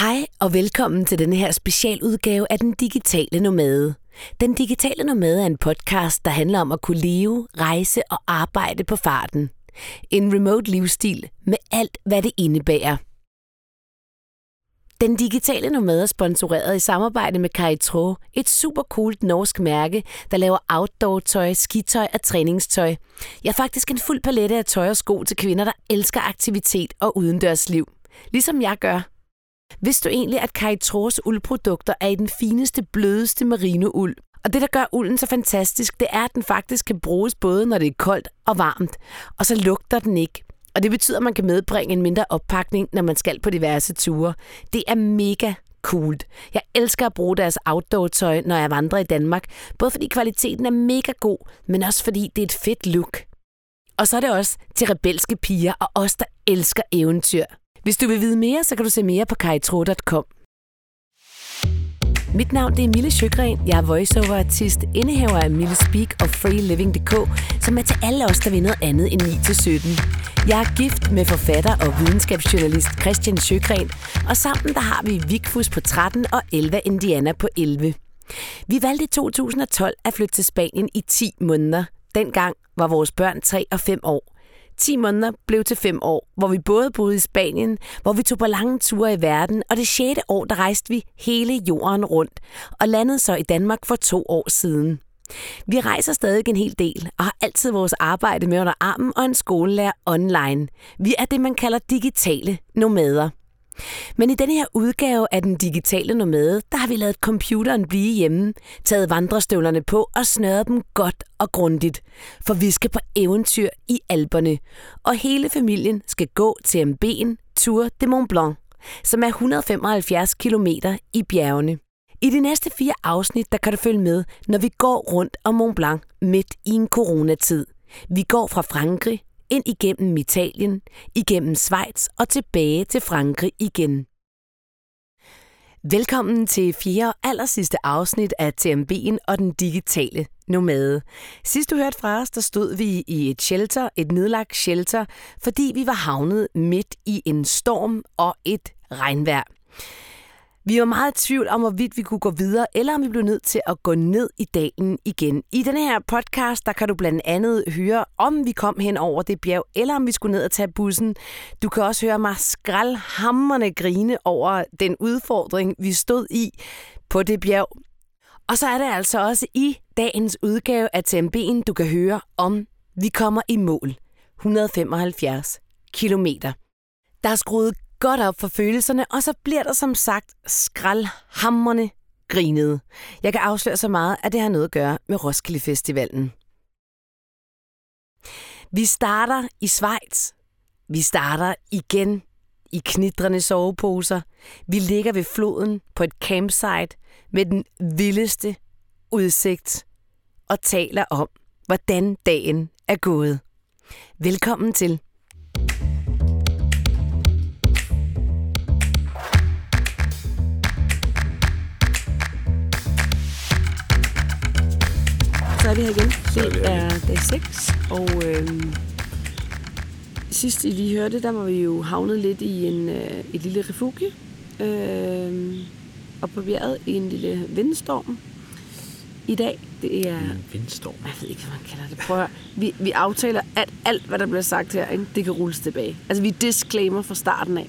Hej og velkommen til denne her specialudgave af Den Digitale Nomade. Den Digitale Nomade er en podcast, der handler om at kunne leve, rejse og arbejde på farten. En remote livsstil med alt, hvad det indebærer. Den digitale nomade er sponsoreret i samarbejde med Caritro, et super coolt norsk mærke, der laver outdoor-tøj, skitøj og træningstøj. Jeg har faktisk en fuld palette af tøj og sko til kvinder, der elsker aktivitet og udendørsliv. Ligesom jeg gør. Vidste du egentlig, at Caritros uldprodukter er i den fineste, blødeste merino-uld? Og det, der gør ulden så fantastisk, det er, at den faktisk kan bruges både, når det er koldt og varmt. Og så lugter den ikke. Og det betyder, at man kan medbringe en mindre oppakning, når man skal på diverse ture. Det er mega coolt. Jeg elsker at bruge deres outdoor-tøj, når jeg vandrer i Danmark. Både fordi kvaliteten er mega god, men også fordi det er et fedt look. Og så er det også til rebelske piger og os, der elsker eventyr. Hvis du vil vide mere, så kan du se mere på karitro.com. Mit navn det er Mille Sjøgren. Jeg er voiceover-artist, indehaver af Mille Speak og FreeLiving.dk, som er til alle os, der vil noget andet end 9-17. Jeg er gift med forfatter og videnskabsjournalist Christian Sjøgren, og sammen der har vi Vigfus på 13 og Elva Indiana på 11. Vi valgte i 2012 at flytte til Spanien i 10 måneder. Dengang var vores børn 3 og 5 år. 10 måneder blev til 5 år, hvor vi både boede i Spanien, hvor vi tog på lange ture i verden, og det 6. år, der rejste vi hele jorden rundt, og landede så i Danmark for to år siden. Vi rejser stadig en hel del, og har altid vores arbejde med under armen og en skolelærer online. Vi er det, man kalder digitale nomader. Men i denne her udgave af den digitale nomade, der har vi lavet computeren blive hjemme, taget vandrestøvlerne på og snøret dem godt og grundigt. For vi skal på eventyr i Alperne, og hele familien skal gå til MB'en Tour de Mont Blanc, som er 175 km i bjergene. I de næste fire afsnit, der kan du følge med, når vi går rundt om Mont Blanc midt i en coronatid. Vi går fra Frankrig ind igennem Italien, igennem Schweiz og tilbage til Frankrig igen. Velkommen til fjerde og allersidste afsnit af TMB'en og den digitale nomade. Sidst du hørte fra os, der stod vi i et shelter, et nedlagt shelter, fordi vi var havnet midt i en storm og et regnvejr. Vi var meget i tvivl om, hvorvidt vi kunne gå videre, eller om vi blev nødt til at gå ned i dalen igen. I denne her podcast, der kan du blandt andet høre, om vi kom hen over det bjerg, eller om vi skulle ned og tage bussen. Du kan også høre mig skraldhammerne grine over den udfordring, vi stod i på det bjerg. Og så er det altså også i dagens udgave af TMB'en, du kan høre, om vi kommer i mål. 175 kilometer. Der er skruet godt op for følelserne, og så bliver der som sagt skraldhammerne grinet. Jeg kan afsløre så meget, at det har noget at gøre med Roskilde Festivalen. Vi starter i Schweiz. Vi starter igen i knitrende soveposer. Vi ligger ved floden på et campsite med den vildeste udsigt og taler om, hvordan dagen er gået. Velkommen til. Så er vi her igen. Det er dag 6, og øh, sidst I lige hørte, der var vi jo havnet lidt i en, øh, et lille refugie. Øh, og på bjerget i en lille vindstorm. I dag, det er... En vindstorm. Jeg ved ikke, hvad man kalder det. Prøv at, vi, vi aftaler, at alt, hvad der bliver sagt her, ikke, det kan rulles tilbage. Altså, vi disclaimer fra starten af.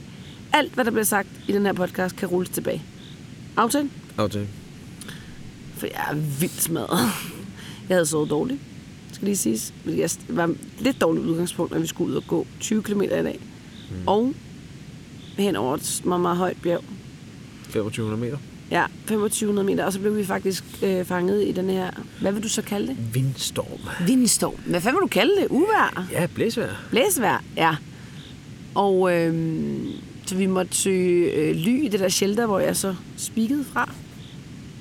Alt, hvad der bliver sagt i den her podcast, kan rulles tilbage. Aftale? Aftale. For jeg er vildt smadret. Jeg havde sovet dårligt, skal lige siges. Jeg var lidt dårligt udgangspunkt, når vi skulle ud og gå 20 km i dag. Mm. Og hen over et meget, meget højt bjerg. 2500 meter. Ja, 2500 meter. Og så blev vi faktisk øh, fanget i den her, hvad vil du så kalde det? Vindstorm. Vindstorm. Hvad fanden vil du kalde det? Uvær? Ja, blæsvær. Blæsvær, ja. Og øh, så vi måtte søge øh, ly i det der shelter, hvor jeg så spikede fra.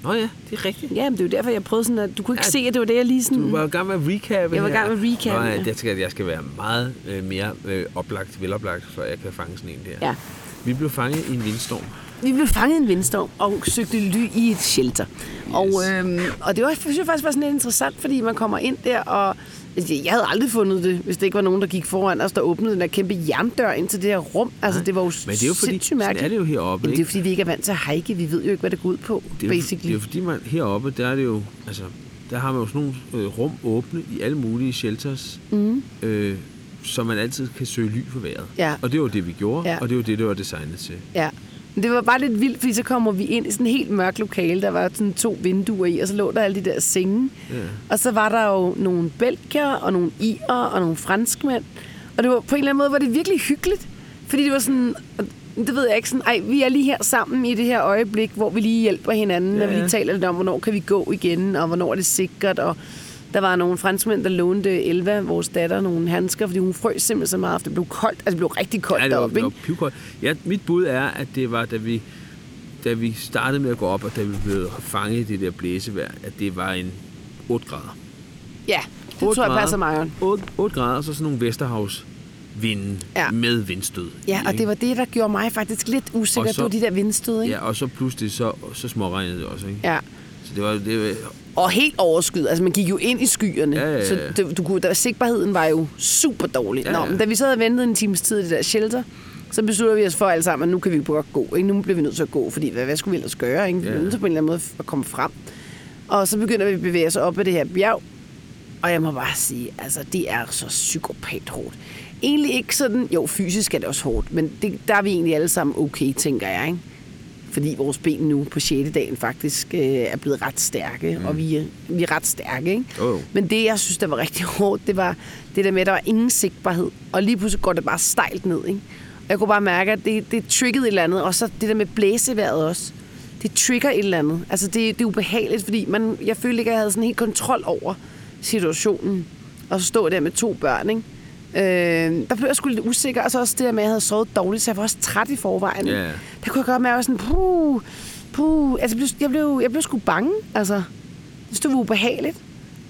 Nå ja, det er rigtigt. Ja, men det er jo derfor, jeg prøvede sådan, at du kunne ikke ja, se, at det var det, jeg lige sådan... Du var i gang med at recappe Jeg var gang med at recappe, Nå, ja, ja. det skal, jeg skal være meget øh, mere øh, oplagt, veloplagt, før jeg kan fange sådan en der. Ja. Vi blev fanget i en vindstorm. Vi blev fanget i en vindstorm og søgte ly i et shelter. Yes. Og, øhm, og det var, synes jeg faktisk var sådan lidt interessant, fordi man kommer ind der, og Jeg havde aldrig fundet det, hvis det ikke var nogen, der gik foran os, der åbnede den der kæmpe jerndør ind til det her rum. Altså, det var jo Men det er jo fordi, sådan er det jo heroppe, Jamen, det er fordi, vi ikke er vant til at hike. Vi ved jo ikke, hvad det går ud på, Det er, jo, basically. det er fordi, man heroppe, der er det jo, altså, der har man jo sådan nogle øh, rum åbne i alle mulige shelters, mm. øh, så man altid kan søge ly for vejret. Ja. Og det var det, vi gjorde, Ja. og det var det, det var designet til. Ja. Men det var bare lidt vildt, fordi så kommer vi ind i sådan en helt mørk lokale. Der var sådan to vinduer i, og så lå der alle de der senge. Ja. Og så var der jo nogle belgier, og nogle irer, og nogle franskmænd. Og det var på en eller anden måde var det virkelig hyggeligt. Fordi det var sådan, det ved jeg ikke, sådan, ej, vi er lige her sammen i det her øjeblik, hvor vi lige hjælper hinanden, ja, Ja, og vi lige taler lidt om, hvornår kan vi gå igen, og hvornår er det sikkert, og der var nogle franskmænd, der lånte Elva, vores datter, nogle handsker, fordi hun frøs simpelthen så meget, for det blev koldt. Altså, det blev rigtig koldt Ja, det var, deroppe, det var pivkoldt. Ja, mit bud er, at det var, da vi, da vi startede med at gå op, og da vi blev fanget i det der blæsevejr, at det var en 8 grader. Ja, det 8 tror jeg grader. passer mig, Jørgen. 8, 8 grader, og så sådan nogle Vesterhavs vinde Ja. med vindstød. Ja, og ikke? det var det, der gjorde mig faktisk lidt usikker. Så- var de der vindstød, ikke? Ja, og så pludselig så, så småregnede det også, ikke? Ja. Så det var, det var Og helt overskyet. Altså, man gik jo ind i skyerne. Ja, ja, ja. Så det, du kunne, der, sigtbarheden var jo super dårlig. Ja, Nå, ja. men da vi sad og ventede en times tid i det der shelter, så besluttede vi os for alle sammen, at nu kan vi godt gå. Ikke? Nu bliver vi nødt til at gå, fordi hvad, hvad skulle vi ellers gøre? Ikke? Vi Ja. er nødt til på en eller anden måde at komme frem. Og så begynder vi at bevæge os op ad det her bjerg. Og jeg må bare sige, altså det er så psykopat hårdt. Egentlig ikke sådan, jo fysisk er det også hårdt, men det, der er vi egentlig alle sammen okay, tænker jeg. Ikke? Fordi vores ben nu på 6. dagen faktisk øh, er blevet ret stærke, mm. og vi er, vi er ret stærke. Ikke? Jo. Men det, jeg synes, der var rigtig hårdt, det var det der med, at der var ingen sigtbarhed. Og lige pludselig går det bare stejlt ned. Ikke? Og jeg kunne bare mærke, at det, det triggede et eller andet. Og så det der med blæseværet også. Det trigger et eller andet. Altså, det, det er ubehageligt, fordi man, jeg følte ikke, at jeg havde sådan helt kontrol over situationen. Og så stå der med to børn, ikke? Øh, der blev jeg sgu lidt usikker, og så også det der med, at jeg havde sovet dårligt, så jeg var også træt i forvejen. Ja. Der kunne jeg godt mærke, at jeg var sådan, puh, puh. Altså, jeg blev, jeg blev, jeg blev sgu bange, altså. Det stod ubehageligt.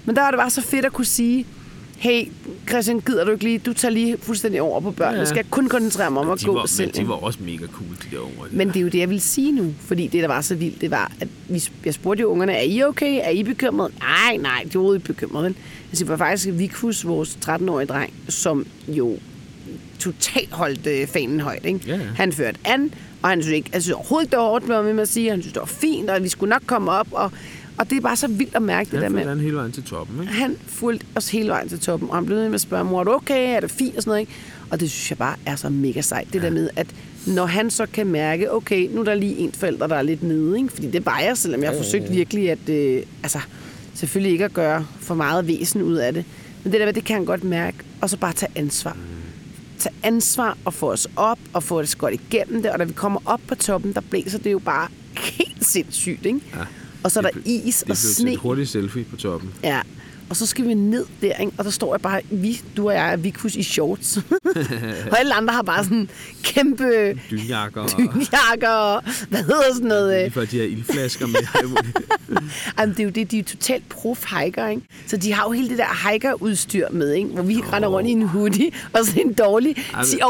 Men der var det bare så fedt at kunne sige, hey, Christian, gider du ikke lige, du tager lige fuldstændig over på børnene. Ja. Ja. Skal jeg kun koncentrere mig om at de gå var, selv. men de var også mega cool, de der unger. Men det er jo det, jeg vil sige nu. Fordi det, der var så vildt, det var, at vi, jeg spurgte jo ungerne, er I okay? Er I bekymrede? Nej, nej, de er overhovedet ikke bekymrede. vel? Altså, det var faktisk Vikus, vores 13-årige dreng, som jo totalt holdt øh, fanen højt. Ikke? Ja, ja. Han førte an, og han synes ikke, altså, overhovedet ikke, det var hårdt, med at sige. Han synes, det var fint, og vi skulle nok komme op. Og, og det er bare så vildt at mærke det der Han med, han hele vejen til toppen, ikke? han fulgte os hele vejen til toppen, og han blev ved med at spørge, mor, er du okay? Er det fint? Og sådan noget, ikke? Og det synes jeg bare er så mega sejt, det ja. der med, at når han så kan mærke, okay, nu er der lige en forælder, der er lidt nede, ikke? fordi det var jeg, selvom jeg har forsøgt virkelig at, øh, altså, selvfølgelig ikke at gøre for meget væsen ud af det, men det der det kan han godt mærke, og så bare tage ansvar. Tage ansvar og få os op, og få os godt igennem det, og da vi kommer op på toppen, der blæser det jo bare helt sindssygt, ikke? Ja. Og så er der Det is Det og sne. til et hurtigt selfie på toppen. Ja, og så skal vi ned der, ikke? og der står jeg bare, vi, du og jeg er Vikus i shorts. og alle andre har bare sådan kæmpe Dynjakker dynjakker og hvad hedder sådan noget. Lige Øh. før de her ildflasker med. Jamen, det er jo det, de er totalt prof hiker, ikke? Så de har jo hele det der hiker-udstyr med, ikke? Hvor vi oh. render rundt i en hoodie, og sådan en dårlig, oh,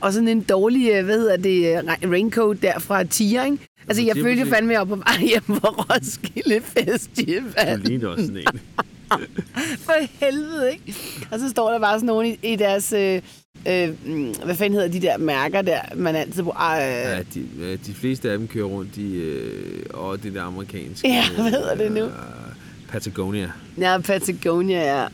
og sådan en dårlig, øh, hvad hedder det, øh, raincoat der fra Tiger, ikke? Altså, jeg følte fandme op på vej hjem på Roskilde Festival. Du ligner også sådan en. For helvede, ikke? Og så står der bare sådan nogen i, i deres... Øh, øh, hvad fanden hedder de der mærker der, man altid bruger? Øh, Ja, de, øh, de fleste af dem kører rundt i... Øh, og det der amerikanske... Ja, hvad hedder det nu? Øh, Patagonia. ja, Patagonia, ja.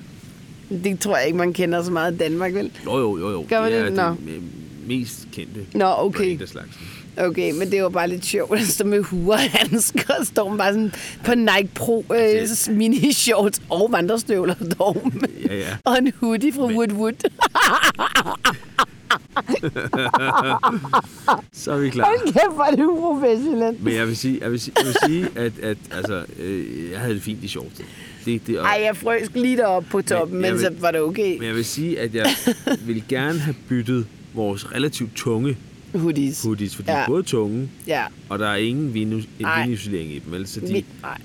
Det tror jeg ikke, man kender så meget i Danmark, vel? Jo, jo, jo, jo. Gør man det? det? er Nå. det mest kendte Nå, okay. brand af slagsen. Okay, men det var bare lidt sjovt at stå med huer og handsker, og står man bare sådan på Nike Pro øh, mini shorts og vandrestøvler dog. Ja, ja. og en hoodie fra Wood Wood. Så er vi klar. Hold kæft, hvor er det uprofessionelt. Men jeg vil sige, jeg vil sige, jeg vil sige at, at altså, øh, jeg havde det fint i shorts. Det, det, og, Ej, jeg frøs lige deroppe på toppen, Men men, så var det okay. Men jeg vil sige, at jeg vil gerne have byttet vores relativt tunge Hoodies. hoodies, Ja. de er både tunge, Ja. og der er ingen vind, Nej. vindisolering i dem. Vel? Så, de, Vi-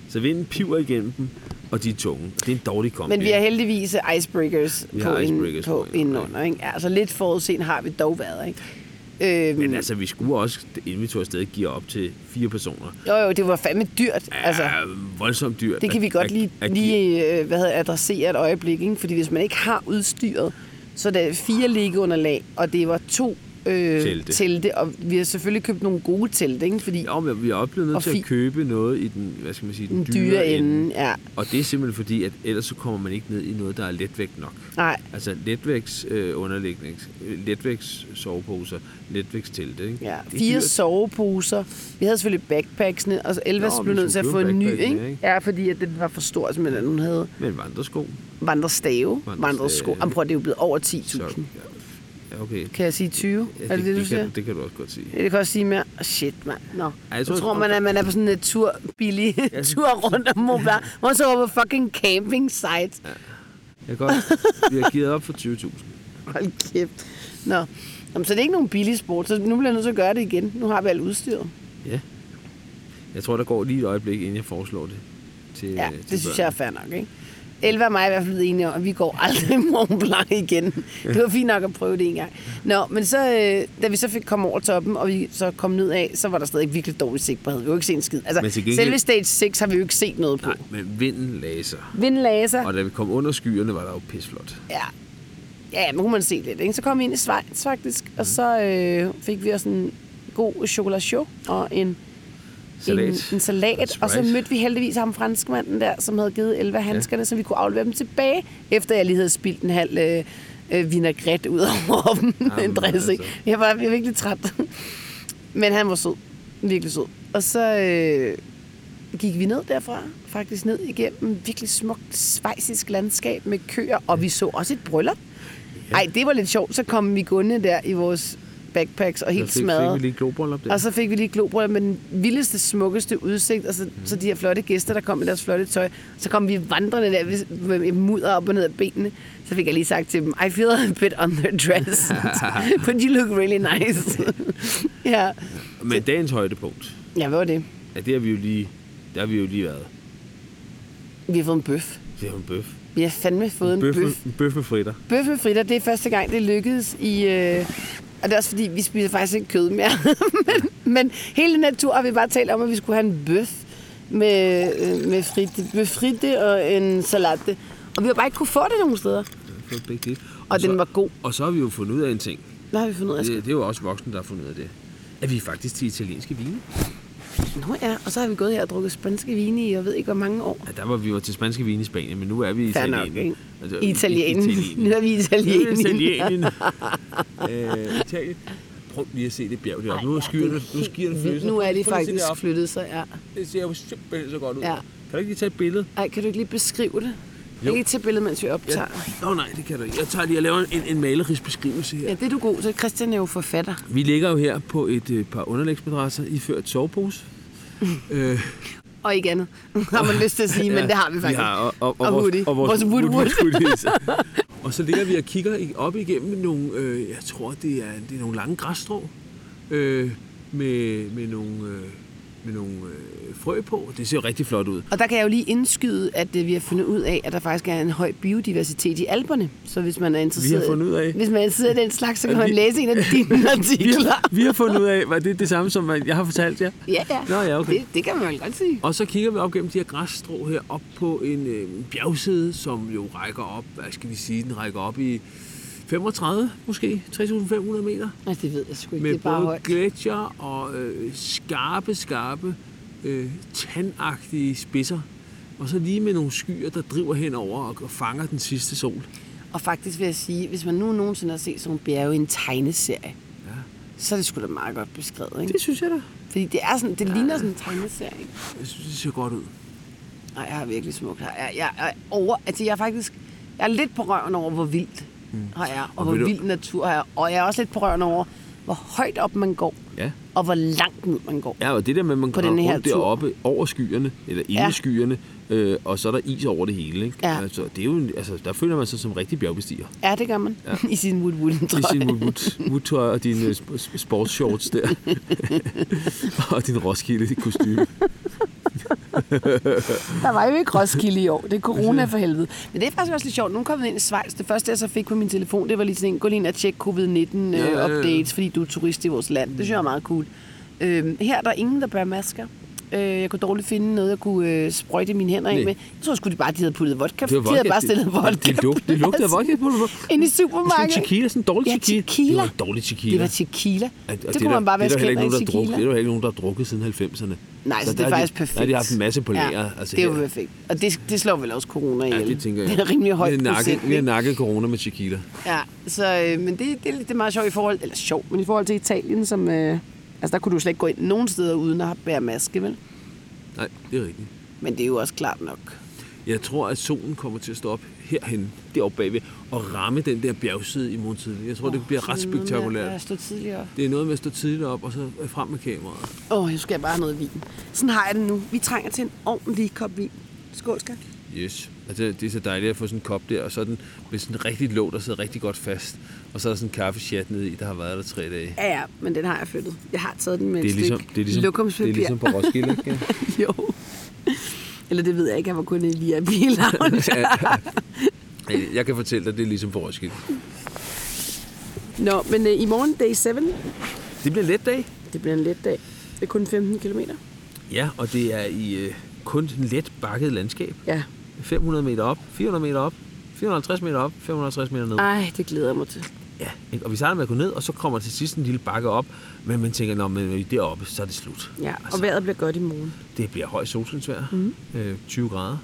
så vinden piver igennem dem, og de er tunge. Det er en dårlig kombi. Men vi har heldigvis icebreakers Vi på, har icebreakers på på, ja. indenunder. Ikke? Altså lidt forudseende har vi dog været. Ikke? Øhm, Men altså, vi skulle også, inden vi tog afsted, give op til fire personer. jo, jo, det var fandme dyrt. Altså, Ja, voldsomt dyrt. det kan vi godt at- lige, at lige øh, hvad hedder, adressere et øjeblik. Ikke? Fordi hvis man ikke har udstyret, så er det fire liggeunderlag, og det var to øh, Telte. telte. Og vi har selvfølgelig købt nogle gode telte, ikke? fordi Jo, men vi er blevet nødt til at købe noget i den, hvad skal man sige, den, den dyre ende, ja. Og det er simpelthen fordi, at ellers så kommer man ikke ned i noget, der er letvægt nok. Nej, Altså letvægts øh, underlægning, øh, letvægts soveposer, letvægtstelte, ikke? ja. Fire dyrt. soveposer. Vi havde selvfølgelig backpacksene, og så Elvas Nå, blev nødt til at få en ny, ikke? ikke? Ja, fordi at den var for stor, simpelthen. Hun havde Men vandresko. vandrestave, Vandrestave. vandresko. Jamen prøv, det er jo blevet over 10.000. Så, ja. Ja, okay. Kan jeg sige 20? Ja, er det det, du det, siger? kan, det kan du også godt sige. Ja, det kan også sige mere. Shit, mand. Nå. Ej, jeg jeg tror, tror, tror man, at man er på sådan en tur, billig tur rundt om Mont Blanc. Man så på fucking camping site. Jeg kan godt, vi har givet op for 20.000. Hold kæft. Nå. Jamen, så det er ikke nogen billig sport, så nu bliver jeg nødt til at gøre det igen. Nu har vi alt udstyret. Ja. Jeg tror, der går lige et øjeblik, inden jeg foreslår det. Til, Ja, til det synes børn. jeg er fair nok, ikke? Elva og mig er i hvert fald enige om, at vi går aldrig Mont Blanc igen. Det var fint nok at prøve det en gang. Nå, men så, øh, da vi så fik komme over toppen, og vi så kom ned af, så var der stadig virkelig dårlig sigtbarhed. Vi kunne ikke se en skid. Altså, gengæld- selve stage 6 har vi jo ikke set noget på. Nej, men vinden lagde sig. Vinden lagde sig. Og da vi kom under skyerne, var der jo pisflot. Ja. Ja, men kunne man se lidt. Ikke? Så kom vi ind i Schweiz faktisk, og så øh, fik vi også en god chocolat chaud og en Salat. En, en salat. That's Og så right. mødte vi heldigvis ham franskmanden der, som havde givet 11 handskerne, ja. så vi kunne aflevere dem tilbage, efter jeg lige havde spildt en halv øh, øh, vinaigrette ud over dem. en Jamen, dressing. altså. Jeg var, jeg var virkelig træt. Men han var sød. Virkelig sød. Og så øh, gik vi ned derfra, faktisk ned igennem et virkelig smukt svejsisk landskab med køer, og vi så også et bryllup. Ej, det var lidt sjovt. Så kom vi gående der i vores backpacks og Så helt fik, fik smadret. vi lige globrøllup der. Og så fik vi lige globrød med den vildeste, smukkeste udsigt, og så, mm. så de her flotte gæster, der kom med deres flotte tøj. Så kom vi vandrende der med- mudder op og ned af benene. Så fik jeg lige sagt til dem, I feel a bit underdressed, but you look really nice. ja. Men dagens højdepunkt, ja, hvad var det? ja, det har vi jo lige, der har vi jo lige været. Vi har fået en bøf. Er jo en bøf. Vi har fandme fået en Bøf, en bøf med fritter. Bøf med fritter, det er første gang, det lykkedes i... Øh, og det er også fordi, vi spiser faktisk ikke kød mere. men, men hele den her tur har vi bare talt om, at vi skulle have en bøf med, øh, med, fritte, med fritte og en salate. Og vi har bare ikke kunne få det nogen steder. For begge dele. Og så, den var god. Og så har vi jo fundet ud af en ting. Hvad har vi fundet ud af? Det, det er jo også voksne, der har fundet ud af det. At vi er faktisk til italienske vine. Nå ja, og så har vi gået her og drukket spanske vine i, jeg ved ikke hvor mange år. Ja, der var vi var til spanske vine i Spanien, men nu er vi i Fair Italien. nok, ikke? Altså, Italien. Italien. Nu er vi i Italien. Nu er vi i Italien. øh, Italien. Prøv lige at se det bjerg deroppe. Nu er skyerne, nu er skyerne flyttet. Nu er de faktisk flyttet sig, ja. Det ser jo simpelthen så godt ud. Ja. Kan du ikke lige tage et billede? Ej, kan du ikke lige beskrive det? Jeg kan ikke tage billedet, mens vi optager. Nå nej, det kan du ikke. Jeg tager lige og laver en, en malerisk beskrivelse her. Ja, det er du god til. Christian er jo forfatter. Vi ligger jo her på et øh, par underlægsmadrasser iført sovepose. øh, Og ikke andet. har man lyst til at sige, men det har vi faktisk. Vi har, og, og, Og vores-. Og vores, Vores wood og så ligger vi og kigger op igennem nogle, øh, jeg tror, det er, det er nogle lange græsstrå øh, med, med nogle, øh, med nogle øh, frø på. Det ser jo rigtig flot ud. Og der kan jeg jo lige indskyde, at øh, vi har fundet ud af, at der faktisk er en høj biodiversitet i Alperne. Så hvis man er interesseret, fundet ud af- hvis man er interesseret i den slags, så kan At man vi- læse en af dine Vi artikler. har, vi har fundet ud af, var det det samme, som jeg har fortalt jer? Ja, ja. Nå ja, okay. Det, det kan man vel godt sige. Og så kigger vi op gennem de her græsstrå her op på en øh, bjergside, som jo rækker op, hvad skal vi sige, den rækker op i 35, måske 3.500 meter. Altså, det ved jeg sgu ikke. Med det er bare både gletsjer og øh, skarpe, skarpe, øh, tandagtige spidser. Og så lige med nogle skyer, der driver henover og, og fanger den sidste sol. Og faktisk vil jeg sige, hvis man nu nogensinde har set sådan nogle bjerge i en tegneserie, Ja. så er det sgu da meget godt beskrevet, ikke? Det synes jeg da. Fordi det, er sådan, det ligner sådan en tegneserie, ikke? Jeg synes, det ser godt ud. Nej, jeg har virkelig smukt her. Jeg, jeg, jeg, er over, altså jeg er faktisk jeg er lidt på røven over, hvor vildt her er, og, Og hvor ved du- vild natur her er. Og jeg er også lidt på røven over, hvor højt op man går, Ja. og hvor langt ned man går. Ja, og det der med, at man går rundt tur. deroppe over skyerne, eller inde Ja. i skyerne, øh, og så er der is over det hele. Ikke? Ja. Altså, det er jo, altså, der føler man sig som rigtig bjergbestiger. Ja, det gør man. Ja. I sin wood wood I sin wood- woodtøj og dine øh, sp- sp- sportsshorts der. og din Roskilde kostyme. der var jo ikke Roskilde i år. Det er corona for helvede. Men det er faktisk også lidt sjovt. Nu kom vi ind i Schweiz. Det første, jeg så fik på min telefon, det var lige sådan en, gå lige ind og tjek covid-19 Ja, ja, ja. updates, fordi du er turist i vores land. Det synes jeg er meget cool. Øhm, her er der ingen, der bærer masker. Øh, jeg kunne dårligt finde noget, jeg kunne øh, sprøjte mine hænder ind med. Jeg tror sgu, de bare de havde puttet vodka. Det var de havde vodka. bare stillet Det- vodka. Det, lugte, det lugtede af vodka det. Ind i Sådan en supermarkedet. tequila, sådan en dårlig Ja, tequila. tequila. Det var en dårlig tequila. Det var tequila. Og Det, kunne man bare være det er har drukket, tequila. det er der ikke nogen, der har drukket siden 90'erne. Nej, så, der det er har de- faktisk perfekt. Der har de haft en masse på lager. altså det er jo perfekt. Og det, det slår vel også corona ihjel. Ja, det tænker jeg. Det er rimelig højt procent. vi har nakket corona med tequila. Ja, så, øh, men det, det, det er meget sjovt i forhold, eller sjovt, men i forhold til Italien, som, øh, altså der kunne du slet ikke gå ind nogen steder uden at bære maske, vel? Nej, det er rigtigt. Men det er jo også klart nok. Jeg tror, at solen kommer til at stå op herhen, deroppe bagved, og ramme den der bjergside i morgen tidlig. Jeg tror, det bliver ret Så det er noget med spektakulært. at stå tidligere op. Det er noget med at stå tidligt op, og så frem med kameraet. Åh, oh, jeg skal bare have noget vin. Sådan har jeg det nu. Vi trænger til en ordentlig kop vin. Skål, skat. Yes. Altså, det er så dejligt at få sådan en kop der, og så er den med sådan en rigtig låg, der sidder rigtig godt fast. Og så er der sådan en kaffechat nede i, der har været der tre dage. Ja, ja, men den har jeg flyttet. Jeg har taget den med Det er et ligesom, stykke det er ligesom, det er ligesom på Roskilde, ikke? jo. Eller det ved jeg ikke, jeg var kun i VIP. Jeg kan fortælle dig, det er ligesom på Roskilde. Nå, men øh, i morgen, day 7, Det bliver en let dag. det bliver en let dag. Det er kun 15 km. Ja, og det er i øh, kun en let bakket landskab. Ja. 500 meter op, 400 meter op, 450 meter op, 550 meter ned. Ej, det glæder jeg mig til. Ja, ikke? og vi starter med at gå ned, og så kommer til sidst en lille bakke op, men man tænker, når man er deroppe, så er det slut. Ja, og vejret bliver godt i morgen. Det bliver højt solskinsvejr, mm. øh, 20 grader.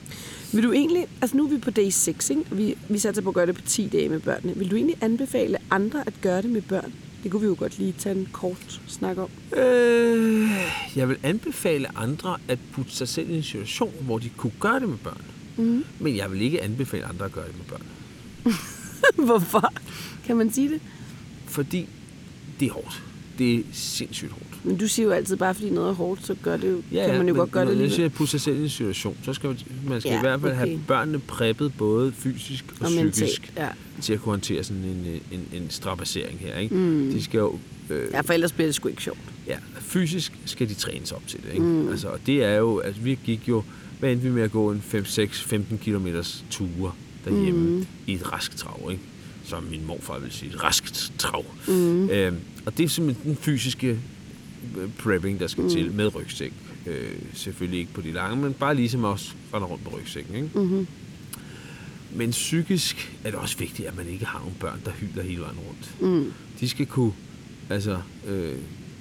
Vil du egentlig, altså nu er vi på day 6, ikke? Og Vi, vi satser på at gøre det på 10 dage med børnene. Vil du egentlig anbefale andre at gøre det med børn? Det kunne vi jo godt lige tage en kort snak om. Øh, jeg vil anbefale andre at putte sig selv i en situation, hvor de kunne gøre det med børn. Mm. Men jeg vil ikke anbefale andre at gøre det med børn. Hvorfor? Kan man sige det? Fordi det er hårdt. Det er sindssygt hårdt. Men du siger jo altid, bare fordi noget er hårdt, så gør det jo, ja, kan man jo men godt gøre det jeg lige. siger at putte sig selv i en situation, så skal man, man skal Ja, i hvert fald okay. have børnene preppet både fysisk og, Og psykisk mentalt, ja. til at kunne håndtere sådan en, en, en strabassering her. Ikke? Mm. De skal jo, øh, Ja, for ellers bliver det sgu ikke sjovt. ja, fysisk skal de trænes op til det. Ikke? Mm. Altså, og det er jo, altså vi gik jo, hvad endte vi med at gå en 5-6-15 km ture derhjemme mm. i et raskt trav, ikke? som min morfar vil sige, et raskt trav. Mm. Øhm, og det er simpelthen den fysiske øh, prepping, der skal mm. til med rygsæk. Øh, selvfølgelig ikke på de lange, men bare ligesom også rende rundt på rygsækken. Ikke? Mm-hmm. Men psykisk er det også vigtigt, at man ikke har nogle børn, der hylder hele vejen rundt. Mm. De skal kunne altså, øh,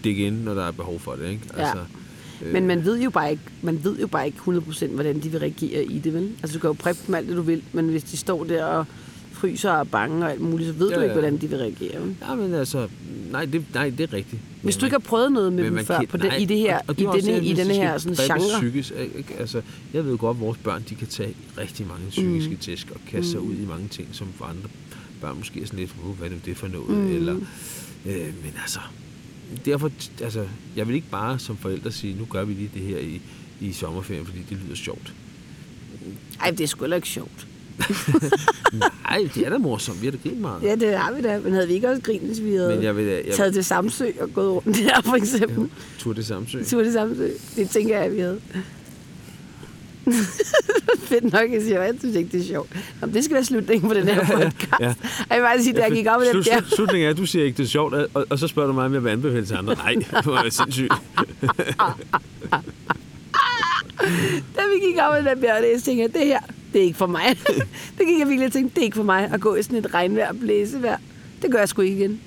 dække ind, når der er behov for det. Ikke? Altså, Øh. Men man ved jo bare ikke, man ved jo bare ikke 100% hvordan de vil reagere i det, vel? Altså du kan jo preppe dem alt det, du vil, men hvis de står der og fryser og er bange og alt muligt, så ved Ja, du ikke, hvordan de vil reagere. Vel? Ja, men altså, nej, det, nej, det er rigtigt. Hvis du ikke har prøvet noget med dem før kan- på den, nej, i det her, og- og i det også denne, det, i denne de her sådan genre, Psykisk, ikke? altså, jeg ved godt, at vores børn de kan tage rigtig mange psykiske mm. tæsk og kaste sig ud i mange ting, som for andre børn måske er sådan lidt, uh, hvad er det for noget? Mm. Eller, øh, men altså, derfor, altså, jeg vil ikke bare som forældre sige, nu gør vi lige det her i, i sommerferien, fordi det lyder sjovt. ej, det er sgu heller ikke sjovt. Nej, det er da morsomt. Vi har da grint meget. Ja, det har vi da, men havde vi ikke også grinet, hvis vi havde Men jeg vil, jeg, taget til Samsø og gået rundt der, for eksempel? jo, tur det Samsø. Tur til Samsø. Det tænker jeg, vi havde. Fedt nok, jeg siger, jeg synes ikke, det er sjovt. Jamen, det skal være slutningen på den her podcast. Ja. Jeg vil bare sige, da jeg gik op i den der... slut, slutningen er, at du siger ikke, det er sjovt, og, og så spørger du mig, om jeg vil anbefale til andre. Nej, det var sindssygt. Da vi gik op ad den bjerg, så tænkte jeg, det her, det er ikke for mig. det gik jeg virkelig og tænkte, det er ikke for mig at gå i sådan et regnvejr og blæsevejr. Det gør jeg sgu ikke igen.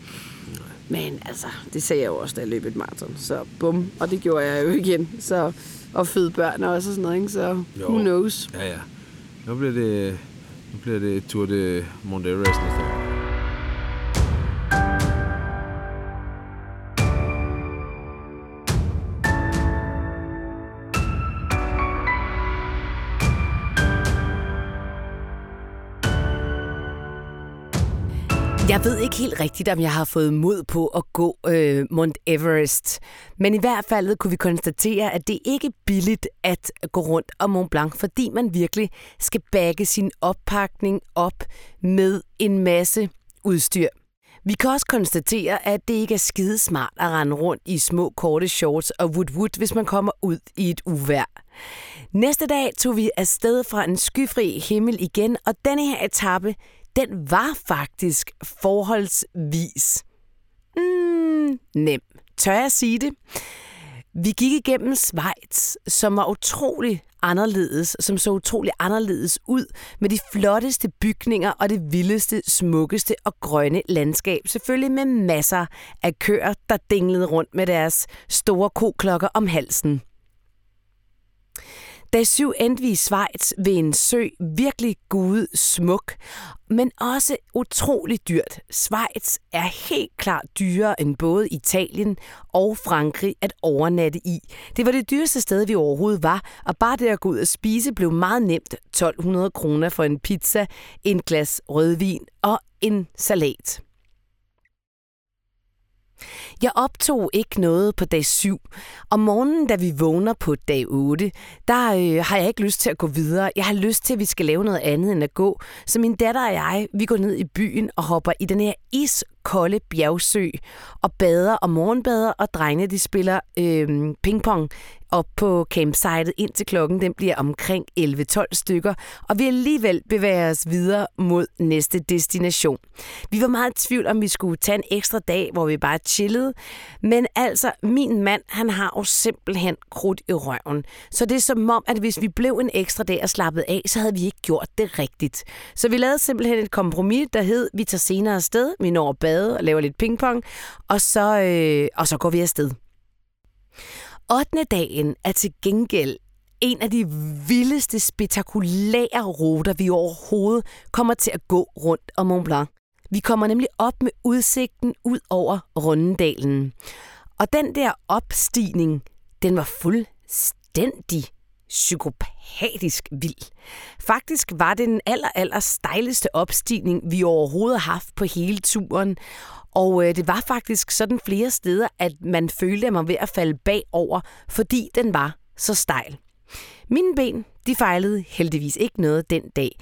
Men altså, det sagde jeg jo også, da jeg løb et maraton. Så bum, og det gjorde jeg jo igen. Så, og føde børn også og sådan noget, ikke? Så Jo. who knows? Ja, ja. Nu bliver det, nu bliver det Tour de Mont Everest næste år. Jeg ved ikke helt rigtigt, om jeg har fået mod på at gå øh, Mount Everest. Men i hvert fald kunne vi konstatere, at det ikke er billigt at gå rundt om Mont Blanc, fordi man virkelig skal bagge sin oppakning op med en masse udstyr. Vi kan også konstatere, at det ikke er skide smart at rende rundt i små korte shorts og wood wood, hvis man kommer ud i et uvær. Næste dag tog vi afsted fra en skyfri himmel igen, og denne her etape, den var faktisk forholdsvis mm, nem. Tør jeg sige det? Vi gik igennem Schweiz, som var utrolig anderledes, som så utrolig anderledes ud, med de flotteste bygninger og det vildeste, smukkeste og grønne landskab. Selvfølgelig med masser af køer, der dinglede rundt med deres store koklokker om halsen. Dag syv endte vi i Schweiz ved en sø, virkelig gud smuk, men også utrolig dyrt. Schweiz er helt klart dyrere end både Italien og Frankrig at overnatte i. Det var det dyreste sted, vi overhovedet var, og bare det at gå ud og spise blev meget nemt 1200 kroner for en pizza, en glas rødvin og en salat. Jeg optog ikke noget på dag 7. Om morgenen, da vi vågner på dag 8, der øh, har jeg ikke lyst til at gå videre. Jeg har lyst til, at vi skal lave noget andet end at gå. Så min datter og jeg, vi går ned i byen og hopper i den her kolde bjergsø og bader og morgenbader, og drengene de spiller øh, pingpong op på campsitet indtil klokken den bliver omkring 11-12 stykker, og vi alligevel bevæger os videre mod næste destination. Vi var meget i tvivl om, vi skulle tage en ekstra dag, hvor vi bare chillede, men altså, min mand, han har jo simpelthen krudt i røven. Så det er som om, at hvis vi blev en ekstra dag og slappet af, så havde vi ikke gjort det rigtigt. Så vi lavede simpelthen et kompromis, der hed, vi tager senere afsted, vi når at bade og laver lidt pingpong, og så, øh, og så går vi afsted. 8. dagen er til gengæld en af de vildeste, spektakulære ruter, vi overhovedet kommer til at gå rundt om Mont Blanc. Vi kommer nemlig op med udsigten ud over Rundendalen. Og den der opstigning, den var fuldstændig psykopatisk vild. Faktisk var det den aller, aller stejleste opstigning, vi overhovedet har haft på hele turen. Og øh, det var faktisk sådan flere steder, at man følte, at man var ved at falde bagover, fordi den var så stejl. Mine ben, de fejlede heldigvis ikke noget den dag.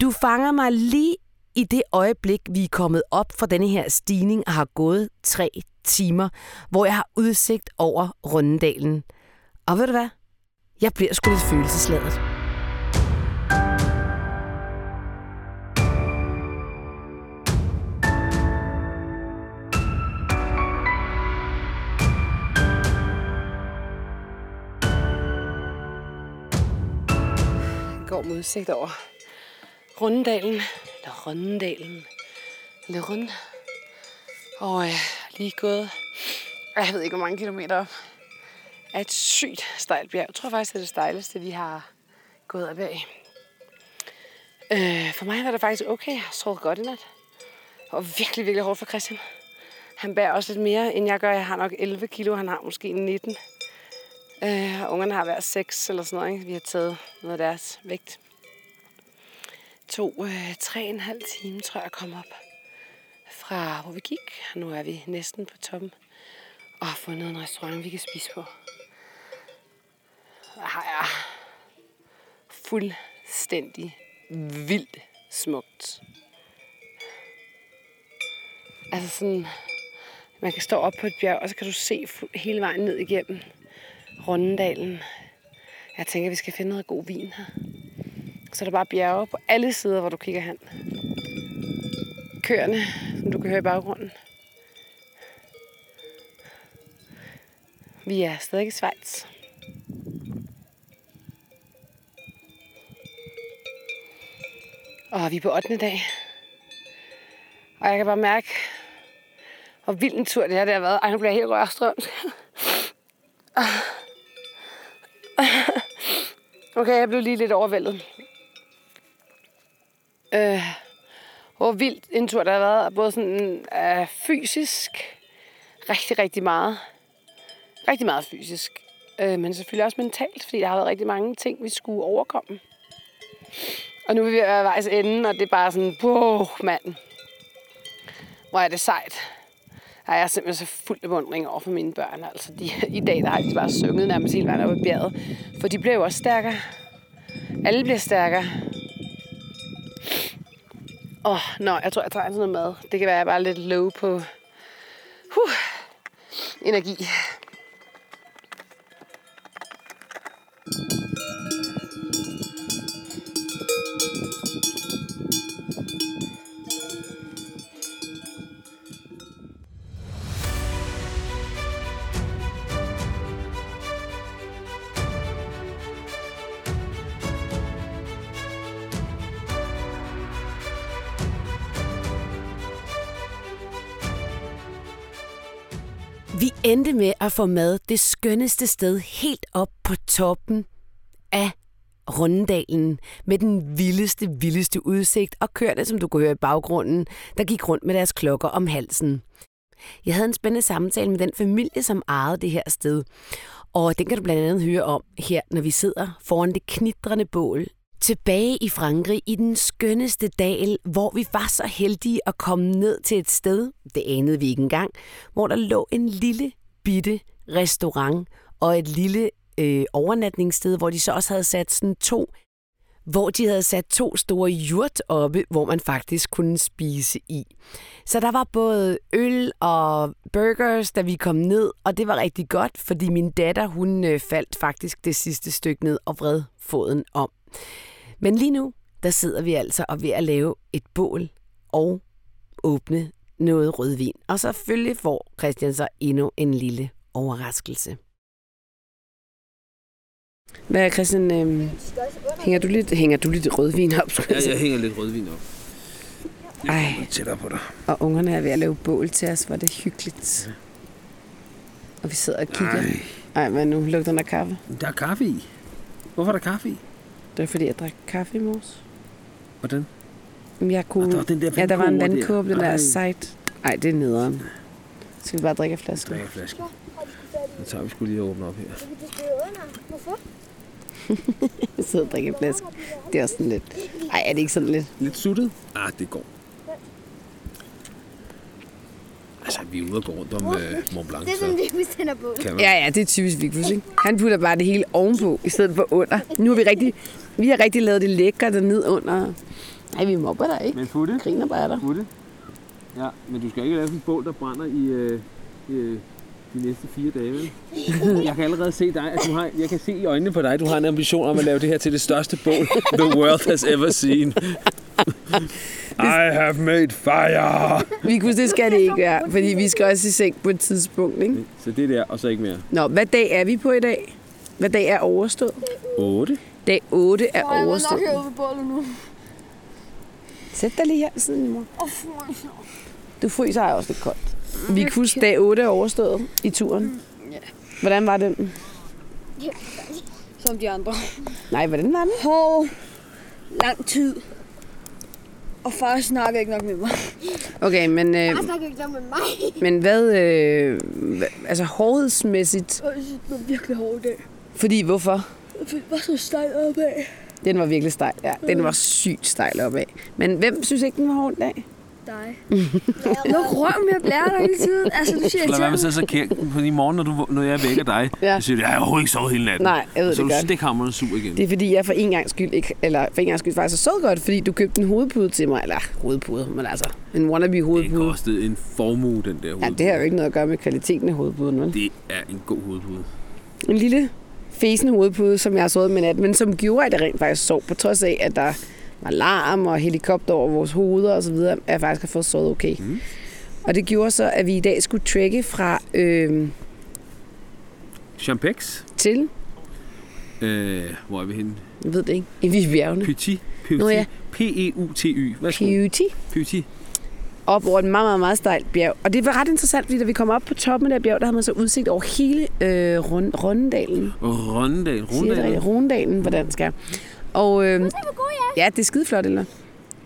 Du fanger mig lige i det øjeblik, vi er kommet op fra denne her stigning og har gået tre timer, hvor jeg har udsigt over Rundedalen. Og ved du hvad? Jeg bliver sgu lidt følelsesladet. går med udsigt over Rundedalen, Eller Rundedalen, Eller Rund. Og øh, lige gået, jeg ved ikke hvor mange kilometer op, af et sygt stejlt bjerg. Jeg tror faktisk, det er det stejleste, vi har gået op af. Øh, for mig var det faktisk okay. Jeg har sovet godt i nat. Og virkelig, virkelig hårdt for Christian. Han bærer også lidt mere, end jeg gør. Jeg har nok 11 kilo, han har måske 19. Øh, og ungerne har været 6 eller sådan noget. Ikke? Vi har taget noget af deres vægt. To, øh, tre en halv time, tror jeg, at komme op fra, hvor vi gik. Nu er vi næsten på toppen og har fundet en restaurant, vi kan spise på. Der har fuldstændig vildt smukt. Altså sådan, man kan stå op på et bjerg, og så kan du se hele vejen ned igennem Rundendalen. Jeg tænker, at vi skal finde noget god vin her. Så er der bare bjerge på alle sider, hvor du kigger hen. Køerne, som du kan høre i baggrunden. Vi er stadig i Schweiz. Og vi er på 8. dag. Og jeg kan bare mærke, hvor vild en tur det her det har været. Ej, nu bliver jeg helt rørstrømt. Okay, jeg blev lige lidt overvældet. Øh, hvor vild en tur der har været. Både sådan øh, fysisk, rigtig, rigtig meget. Rigtig meget fysisk. Øh, men selvfølgelig også mentalt, fordi der har været rigtig mange ting, vi skulle overkomme. Og nu er vi ved at vejs ende, og det er bare sådan, wow, mand. Hvor er det sejt. Jeg er simpelthen så fuld af beundring over for mine børn. Altså, de, I dag der har de bare sunget nærmest hele vejen op i bjerget. For de bliver jo også stærkere. Alle bliver stærkere. Åh, oh, nå, jeg tror, jeg tager sådan noget mad. Det kan være, at jeg bare er lidt low på huh, energi. Endte med at få mad det skønneste sted helt op på toppen af Rundedalen med den vildeste, vildeste udsigt og køerne, som du kunne høre i baggrunden, der gik rundt med deres klokker om halsen. Jeg havde en spændende samtale med den familie, som ejede det her sted. Og den kan du blandt andet høre om her, når vi sidder foran det knitrende bål. Tilbage i Frankrig i den skønneste dal, hvor vi var så heldige at komme ned til et sted, det anede vi ikke engang, hvor der lå en lille bitte restaurant og et lille øh, overnatningssted, hvor de så også havde sat sådan to hvor de havde sat to store jurt oppe, hvor man faktisk kunne spise i. Så der var både øl og burgers, da vi kom ned, og det var rigtig godt, fordi min datter, hun øh, faldt faktisk det sidste stykke ned og vred foden om. Men lige nu, der sidder vi altså og ved at lave et bål og åbne noget rødvin. Og selvfølgelig får Christian så endnu en lille overraskelse. Hvad er Christian, øh, hænger, du lidt, hænger du lidt rødvin op? Ja, jeg jeg hænger lidt rødvin op. Ej, Tættere på dig. og ungerne er ved at lave bål til os, hvor det hyggeligt. Og vi sidder og kigger. Ej. Ej, hvad nu? Lugter der kaffe? Der er kaffe i. Hvorfor er der kaffe i? Det er fordi, jeg drak kaffe i morges. Hvordan? Jeg kunne... Og der var den der ja, der var en vandkurve, den der Ej. site. Ej, det er nederen. Så vi bare drikke af flasken. Drikker flasken. Så tager vi skulle lige åbne op her. Hvorfor? Jeg sidder og drikker af flasken. Det er også sådan lidt... Ej, er det ikke sådan lidt? Lidt suttet? Ah, det går. Altså, vi er ude og gå rundt om øh, Mont Blanc, Det er så sådan, det vi tænder på. Ja, ja, det er typisk Vigfus, ikke? Han putter bare det hele ovenpå, i stedet for under. Nu har vi rigtig, vi har rigtig lavet det lækkert ned under. Nej, vi mobber dig ikke. Men Futte, Griner bare af dig. Futte. Ja, men du skal ikke lave en bål, der brænder i øh, øh, de næste fire dage, vel? Jeg kan allerede se dig, at du har, jeg kan se i øjnene på dig, du har en ambition om at lave det her til det største bål, the world has ever seen. I have made fire! Vigfus, det skal det ikke være, fordi vi skal også i seng på et tidspunkt, ikke? Så det der, og så ikke mere. Nå, hvad dag er vi på i dag? Hvad dag er overstået? 8. Dag 8 er Og jeg var nok overstået. herude ved bålet nu. Sæt dig lige her ved siden, mor. Du fryser er også lidt koldt. Vigfus, dag 8 er overstået i turen. Ja. Hvordan var den? Som de andre. Nej, hvordan var den? Hård. Lang tid. Og far snakkede ikke nok med mig. Okay, men, øh, Far snakkede ikke nok med mig. men hvad, øh, altså hårdhedsmæssigt, det var virkelig hårdt i dag. fordi hvorfor? Det var så stejl opad. Den var virkelig stejl, ja. Den var sygt stejl opad. Men hvem synes ikke, den var hård i dag? Dig. Luk røven med at blære dig hele tiden. Altså, du siger Lad være med at så kæk, for i morgen, når, du, når jeg vækker dig, Ja. ja. så siger du, jeg har overhovedet ikke sovet hele natten. Nej, jeg ved så det er godt. du stikhammerne sur igen. Det er fordi, jeg for en gang skyld, ikke, eller for en gang skyld faktisk har sovet godt, fordi du købte en hovedpude til mig. Eller hovedpude, men altså en wannabe Det hovedpude. kostede en formue, den der Ja, hovedpude. det har jo ikke noget at gøre med kvaliteten af hovedpuden, vel? Det er en god hovedpude. En lille fesen hovedpude, som jeg har sovet med nat, men som gjorde, at jeg rent faktisk sov, på trods af, at der var larm og helikopter over vores hoveder og så videre, at jeg faktisk har fået sovet okay. Mm. Og det gjorde så, at vi i dag skulle trække fra øh, Champex. til, Øh, hvor er vi henne? jeg ved det ikke, i vi bjergene. Petit. Nå ja. P-E-U-T-Y. Værsgo. Beauty. Op over et meget, meget, meget stejlt bjerg. Og det var ret interessant, fordi da vi kom op på toppen af bjerg, der havde man så udsigt over hele øh, rund, det Rondal. rigtigt? Rundendalen på dansk, ja. Og øh, Det var god, ja. ja, det er skideflot, eller?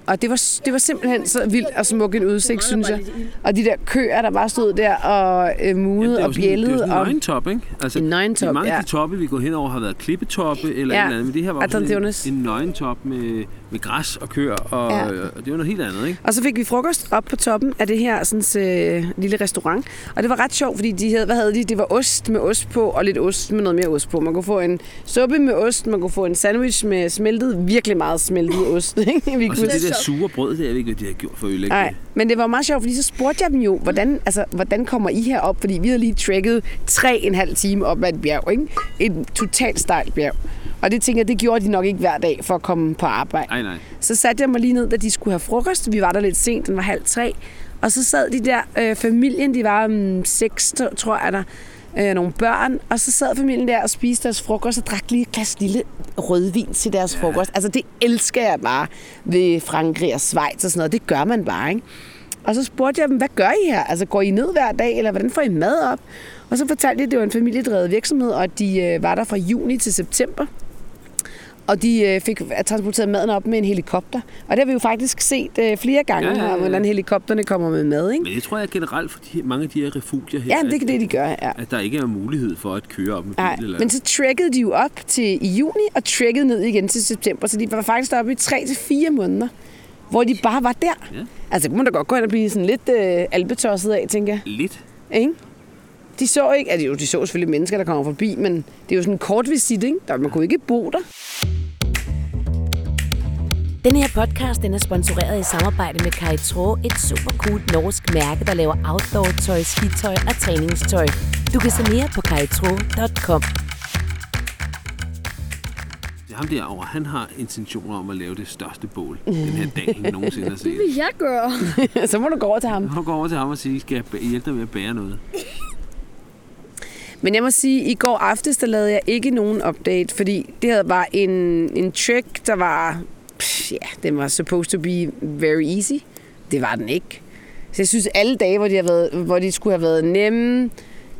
Og det var, det var simpelthen så vildt og smuk en udsigt, synes jeg. Og de der køer, der bare stod der og øh, mugede det og sådan, det er jo bjællede. sådan en nøgentop, ikke? Altså, En nøgentop, Mange ja. af de toppe, vi er gået hen over, har været klippetoppe eller Ja, et eller andet. Men det her var sådan en, en nøgentop med, med græs og køer, og, Ja. og det var noget helt andet, ikke? og så fik vi frokost op på toppen af det her sådan, øh, lille restaurant. Og det var ret sjovt, fordi de havde, hvad havde de? Det var ost med ost på, og lidt ost med noget mere ost på. Man kunne få en suppe med ost, man kunne få en sandwich med smeltet, virkelig meget smeltet ost. Ikke? Vi Og så kunne det der sure brød, det er ikke, hvad de har gjort for at ødelægge Nej, men det var meget sjovt, fordi så spurgte jeg dem jo, hvordan, altså, hvordan kommer I her op? Fordi vi havde lige trækket tre en halv time op ad et bjerg, ikke? Et totalt stejlt bjerg. Og det tænker jeg, det gjorde de nok ikke hver dag for at komme på arbejde. Nej, nej. Så satte jeg mig lige ned, da de skulle have frokost. Vi var der lidt sent, den var halv tre. Og så sad de der, øh, familien, de var um, seks, tror jeg, der, øh, nogle børn. Og så sad familien der og spiste deres frokost og drak lige et glas lille rødvin til deres ja. frokost. Altså det elsker jeg bare ved Frankrig og Schweiz og sådan noget. Det gør man bare, ikke? Og så spurgte jeg dem, hvad gør I her? Altså, går I ned hver dag, eller hvordan får I mad op? Og så fortalte de, at det var en familiedrevet virksomhed, og de øh, var der fra juni til september. Og de øh, fik transporteret maden op med en helikopter. Og det har vi jo faktisk set øh, flere gange, Ja, ja, ja, ja. hvordan helikopterne kommer med mad, ikke? Men det tror jeg generelt for de, mange af de her refugier her, Ja, det er det, de gør, ja. at der ikke er mulighed for at køre op med bil. Nej, eller... men så trekkede de jo op til i juni, og trekkede ned igen til september. Så de var faktisk deroppe i 3-4 måneder, hvor de bare var der. Ja. Altså, kunne man da godt gå hen og blive sådan lidt øh, albetosset af, tænker jeg. Lidt. Ikke? De så ikke, altså jo, de så selvfølgelig mennesker, der kommer forbi, men det er jo sådan en kort visit, ikke? Der, man kunne ikke bo der. Den her podcast den er sponsoreret i samarbejde med Kai Tro, et super cool norsk mærke, der laver outdoor-tøj, skitøj og træningstøj. Du kan se mere på kaitro.com. Ham derovre, han har intentioner om at lave det største bål, den her dag, han nogensinde har set. Det vil jeg gøre. så må du gå over til ham. Han går over til ham og siger, skal jeg bæ- hjælpe dig med at bære noget? Men jeg må sige, at i går aftes, der lavede jeg ikke nogen update, fordi det havde bare en, en trick, der var, pff, ja, den var supposed to be very easy. Det var den ikke. Så jeg synes, alle dage, hvor de, har været, hvor de skulle have været nemme,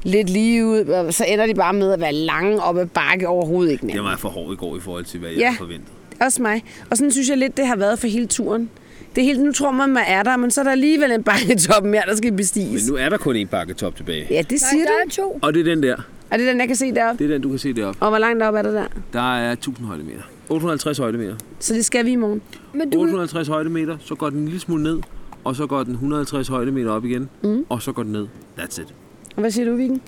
lidt lige ud, så ender de bare med at være lange op ad bakke overhovedet ikke nemme. Det var for hård i går i forhold til, hvad jeg Ja. havde forventet. Også mig. Og sådan synes jeg lidt, det har været for hele turen. Det er helt, nu tror man, man er der, men så er der alligevel en bakketop mere, der skal Men bestiges. nu er der kun én bakketop tilbage. Ja, det Nej, siger der du. er to. Og det er den der. Og det er den, jeg kan se deroppe. Det er den, du kan se deroppe. Og hvor langt op er det der? Der er 1000 højdemeter. 850 højdemeter. Så det skal vi i morgen. Men du, 850 højdemeter, så går den en lille smule ned, og så går den 150 højdemeter op igen, mm. og så går den ned. That's it. Og hvad siger du, Viking?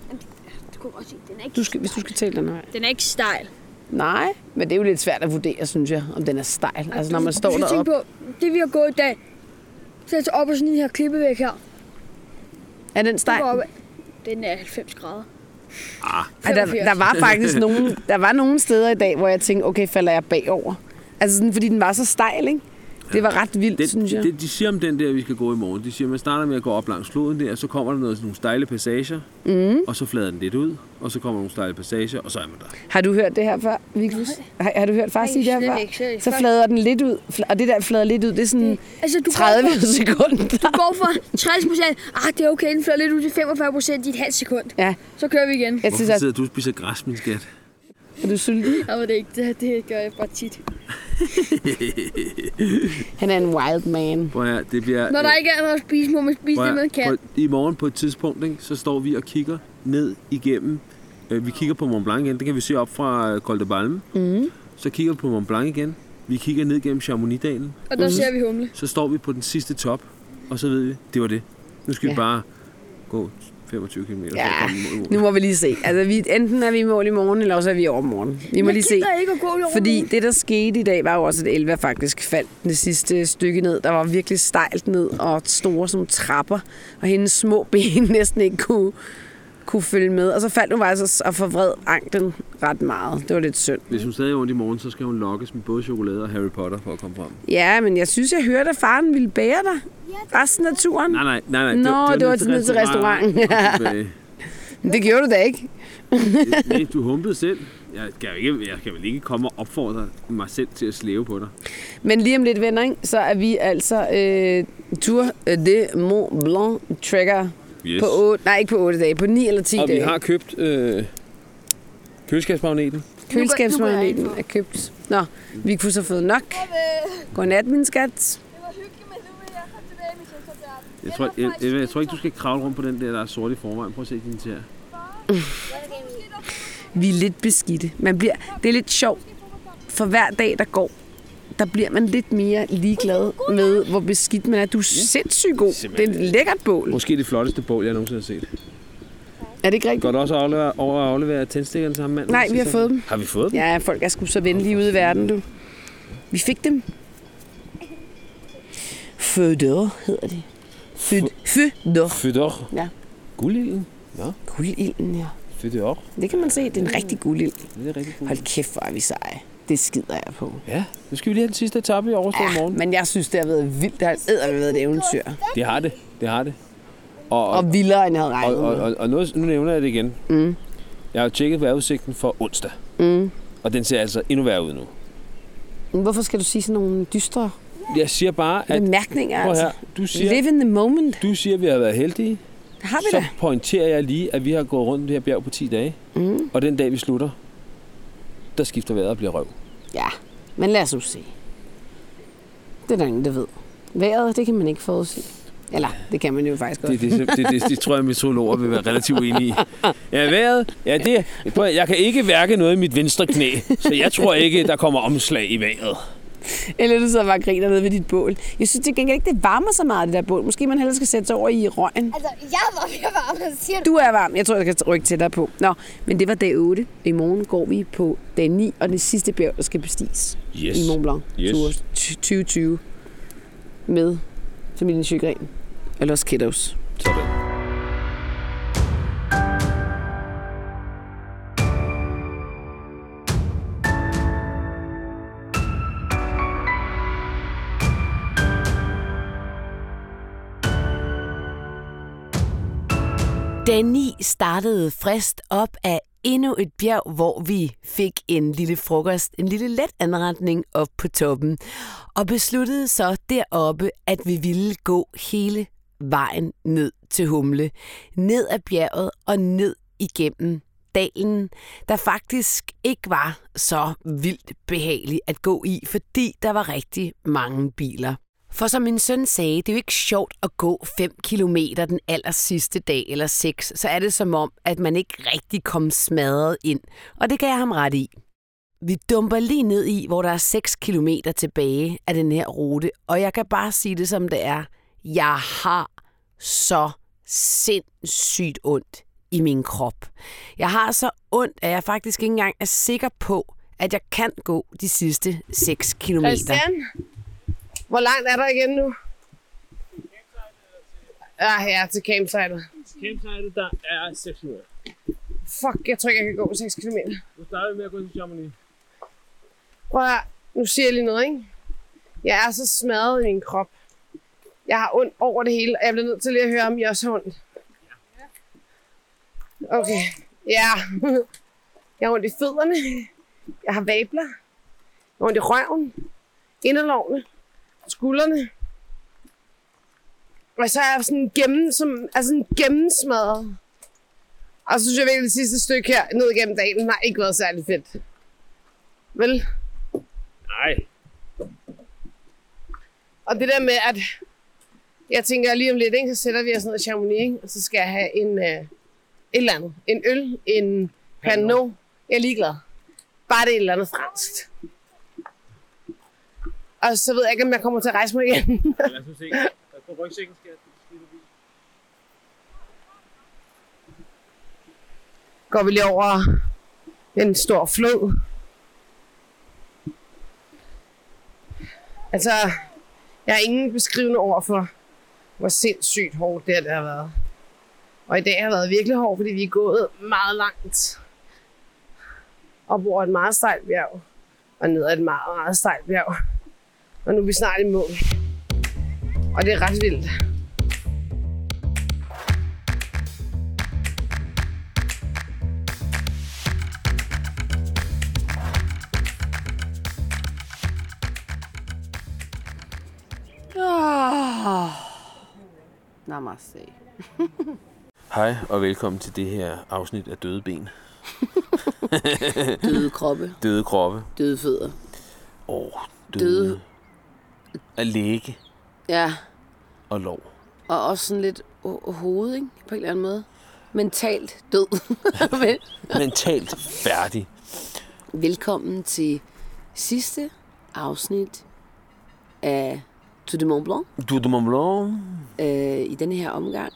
du kan godt sige, den er ikke, Du skal, hvis du skal tale den her. den er ikke stejl. Nej, men det er jo lidt svært at vurdere, synes jeg, om den er stejl. Altså, når man står du tænke deroppe. på, det vi har gået i dag, så jeg tager op på sådan en her klippevæg her. Er den Du stejl? den er 90 grader. Ah, Ej, der, 85. der var faktisk nogle, der var nogle steder i dag, hvor jeg tænkte, okay, falder jeg bagover? Altså sådan, fordi den var så stejl, ikke? Det var ret vildt, det, synes jeg. det, de siger om den der, vi skal gå i morgen. De siger, at man starter med at gå op langs floden der, så kommer der noget, nogle stejle passager, mm. og så flader den lidt ud, og så kommer nogle stejle passager, og så er man der. Har du hørt det her før, Viklus? Har, har du hørt far sige det her før? ikke. Så flader den lidt ud, og det der flader lidt ud, det er sådan Altså, du 30 går fra, sekunder. du går fra 60 procent, ah, det er okay, den flyder lidt ud til 45 procent i et halvt sekund. Ja, Så kører vi igen. jeg synes, Hvorfor at sidder du og spiser græs, min skat? Er du sulten? Ja, men det, er ikke, det, det gør jeg bare tit. Han er en wild man. Prøv her, det bliver... Når der ikke er noget at spise, må man spise Prøv det, at- man kan. prøv at- I morgen på et tidspunkt, ikke, så står vi og kigger ned igennem. Øh, vi kigger på Mont Blanc igen. Det kan vi se op fra øh, Col de Balme. Mm. Så kigger vi på Mont Blanc igen. Vi kigger ned gennem Chamonix-dalen. Og der ser vi humle. Så står vi på den sidste top, og så ved vi, det var det. Nu skal. Ja. vi bare gå 25 km. Ja, nu må vi lige se. Altså, vi, enten er vi i mål i morgen, eller også er vi i overmorgen. Vi må Jeg lige se. ikke at gå i Fordi det, der skete i dag, var jo også, at Elva faktisk faldt det sidste stykke ned. Der var virkelig stejlt ned og store som trapper, og hendes små ben næsten ikke kunne, kunne følge med. Og så faldt hun faktisk og forvred anklen ret meget. Det var lidt synd. Hvis hun stadig har ondt i morgen, så skal hun lokkes med både chokolade og Harry Potter for at komme frem. Ja, men jeg synes, jeg hørte, at faren ville bære dig resten af turen. Nej, nej, nej. nej. Nå, det var til- ned til restauranten. Men det gjorde du da ikke. Nej, du humpede selv. Jeg kan, ikke, jeg kan vel ikke komme og opfordre mig selv til at slæve på dig. Men lige om lidt, venner, ikke, så er vi altså øh, Tour de Mont Blanc Trekker Yes. på 8, nej ikke på 8 dage, på 9 eller 10 og vi dage. har købt øh, køleskabsmagneten. Køleskabsmagneten er købt. Nå, vi kunne så fået nok. Godnat, min skat. Det var hyggeligt, men nu vil jeg komme tilbage med selskabsverden. Jeg tror, jeg, jeg, jeg tror ikke, du skal kravle rundt på den der, der er sort i forvejen. Prøv at se din tæer. Vi er lidt beskidte. Man bliver, det er lidt sjovt. For hver dag, der går, der bliver man lidt mere ligeglad med, hvor beskidt man er. Du er sindssygt god. Det er et lækkert bål. Måske det flotteste bål, jeg nogensinde har set. Er det ikke rigtigt? Går du også aflevere, over at aflevere tændstikkerne sammen mand? Nej, vi har fået dem. Har vi fået dem? Ja, folk er sgu så venlige ude i verden, du. Vi fik dem. Fødder hedder de. Fød- Fødder. Fødder. Ja. Guldilden? Ja, Guldilden, ja. fødder. Det kan man se, det er en rigtig guldild. Det er rigtig Hold kæft, hvor er vi seje. Det skider jeg på. Ja, nu skal vi lige have den sidste etape i overstået ja. morgen. men jeg synes, det har været vildt. Det har været et eventyr. Det har det, det har det. Og, og, Og vildere, end jeg havde og, regnet og, med. og, og noget, nu nævner jeg det igen. Mm. Jeg har tjekket vejrudsigten for onsdag, Mm. og den ser altså endnu værre ud nu. Men Hvorfor skal du sige sådan nogle dystre Jeg siger bare, at Bemærkninger, her. altså. Du siger, Live in the moment. du siger, at vi har været heldige. Det har vi Så da. pointerer jeg lige, at vi har gået rundt det her bjerg på 10 dage. Mm. Og den dag, vi slutter, der skifter vejret og bliver røv. Ja, men lad os nu se. Det er der ingen, der ved. Vejret, det kan man ikke forudse. Eller, det kan man jo faktisk godt. Det, det, det, det, det tror jeg, meteorologer vil være relativt enige i. Ja, vejret, ja, det, jeg kan ikke værke noget i mit venstre knæ, så jeg tror ikke, der kommer omslag i vejret. Eller du sidder bare og griner nede ved dit bål. Jeg synes til gengæld ikke, det varmer så meget, det der bål. Måske man hellere skal sætte sig over i røgen. Altså, jeg var ved at varme, siger du. Du er varm. Jeg tror, jeg kan rykke til dig på. Nå, men det var dag 8. I morgen går vi på dag 9, og det sidste bjerg, der skal bestiges Yes. i Mont Blanc Yes. Tour 2020 med familien Sjøgren og Los Kiddos. Sådan. Dag 9 startede frist op af endnu et bjerg, hvor vi fik en lille frokost, en lille let anretning op på toppen, og besluttede så deroppe, at vi ville gå hele vejen ned til Humle, ned ad bjerget og ned igennem dalen, der faktisk ikke var så vildt behagelig at gå i, fordi der var rigtig mange biler. For som min søn sagde, det er jo ikke sjovt at gå 5 km den aller sidste dag eller 6, så er det som om, at man ikke rigtig kom smadret ind. Og det gav jeg ham ret i. Vi dumper lige ned i, hvor der er 6 km tilbage af den her rute, og jeg kan bare sige det som det er. Jeg har så sindssygt ondt i min krop. Jeg har så ondt, at jeg faktisk ikke engang er sikker på, at jeg kan gå de sidste 6 km. Christian, hvor langt er der igen nu? Ja, ja, til campsite. Campsite, der er 600. Fuck, jeg tror ikke, jeg kan gå 6 km. Nu starter vi med at gå til Chamonix. Prøv at, nu siger jeg lige noget, ikke? Jeg er så smadret i min krop. Jeg har ondt over det hele, og jeg bliver nødt til lige at høre, om I også har ondt. Okay, ja. Jeg har ondt i fødderne. Jeg har vabler. Jeg har ondt i røven. Inderlovene. Skuldrene. Og så er jeg sådan gennem, som, altså sådan gennemsmadret. Og så synes jeg virkelig, det sidste stykke her ned igennem dagen har ikke været særlig fedt. Vel? Nej. Og det der med, at jeg tænker lige om lidt, ikke, så sætter vi os ned i Chamonix, ikke? og så skal jeg have en, øh, et eller andet. En øl, en Pernod. Jeg er ligeglad. Bare det er et eller andet fransk. Og så ved jeg ikke, om jeg kommer til at rejse mig igen. Lad os nu se. På rygsækken skal jeg. Går vi lige over en stor flod. Altså, jeg har ingen beskrivende ord for, hvor sindssygt hårdt det det har været. Og i dag har været virkelig hårdt, fordi vi er gået meget langt. Op over et meget stejlt bjerg. Og ned ad et meget, meget stejlt bjerg. Og nu er vi snart i mål. Og det er ret vildt. Oh. Namaste. Hej og velkommen til det her afsnit af Døde Ben. Døde kroppe, Døde kroppe. døde fødder. Og døde. Døde. Af læge Ja, og lov. og også sådan lidt ho- hoved, ikke? På en eller anden måde. Mentalt død. Mentalt færdig. Velkommen til sidste afsnit af To the Mont Blanc. Du de Mont Blanc. øh, i denne her omgang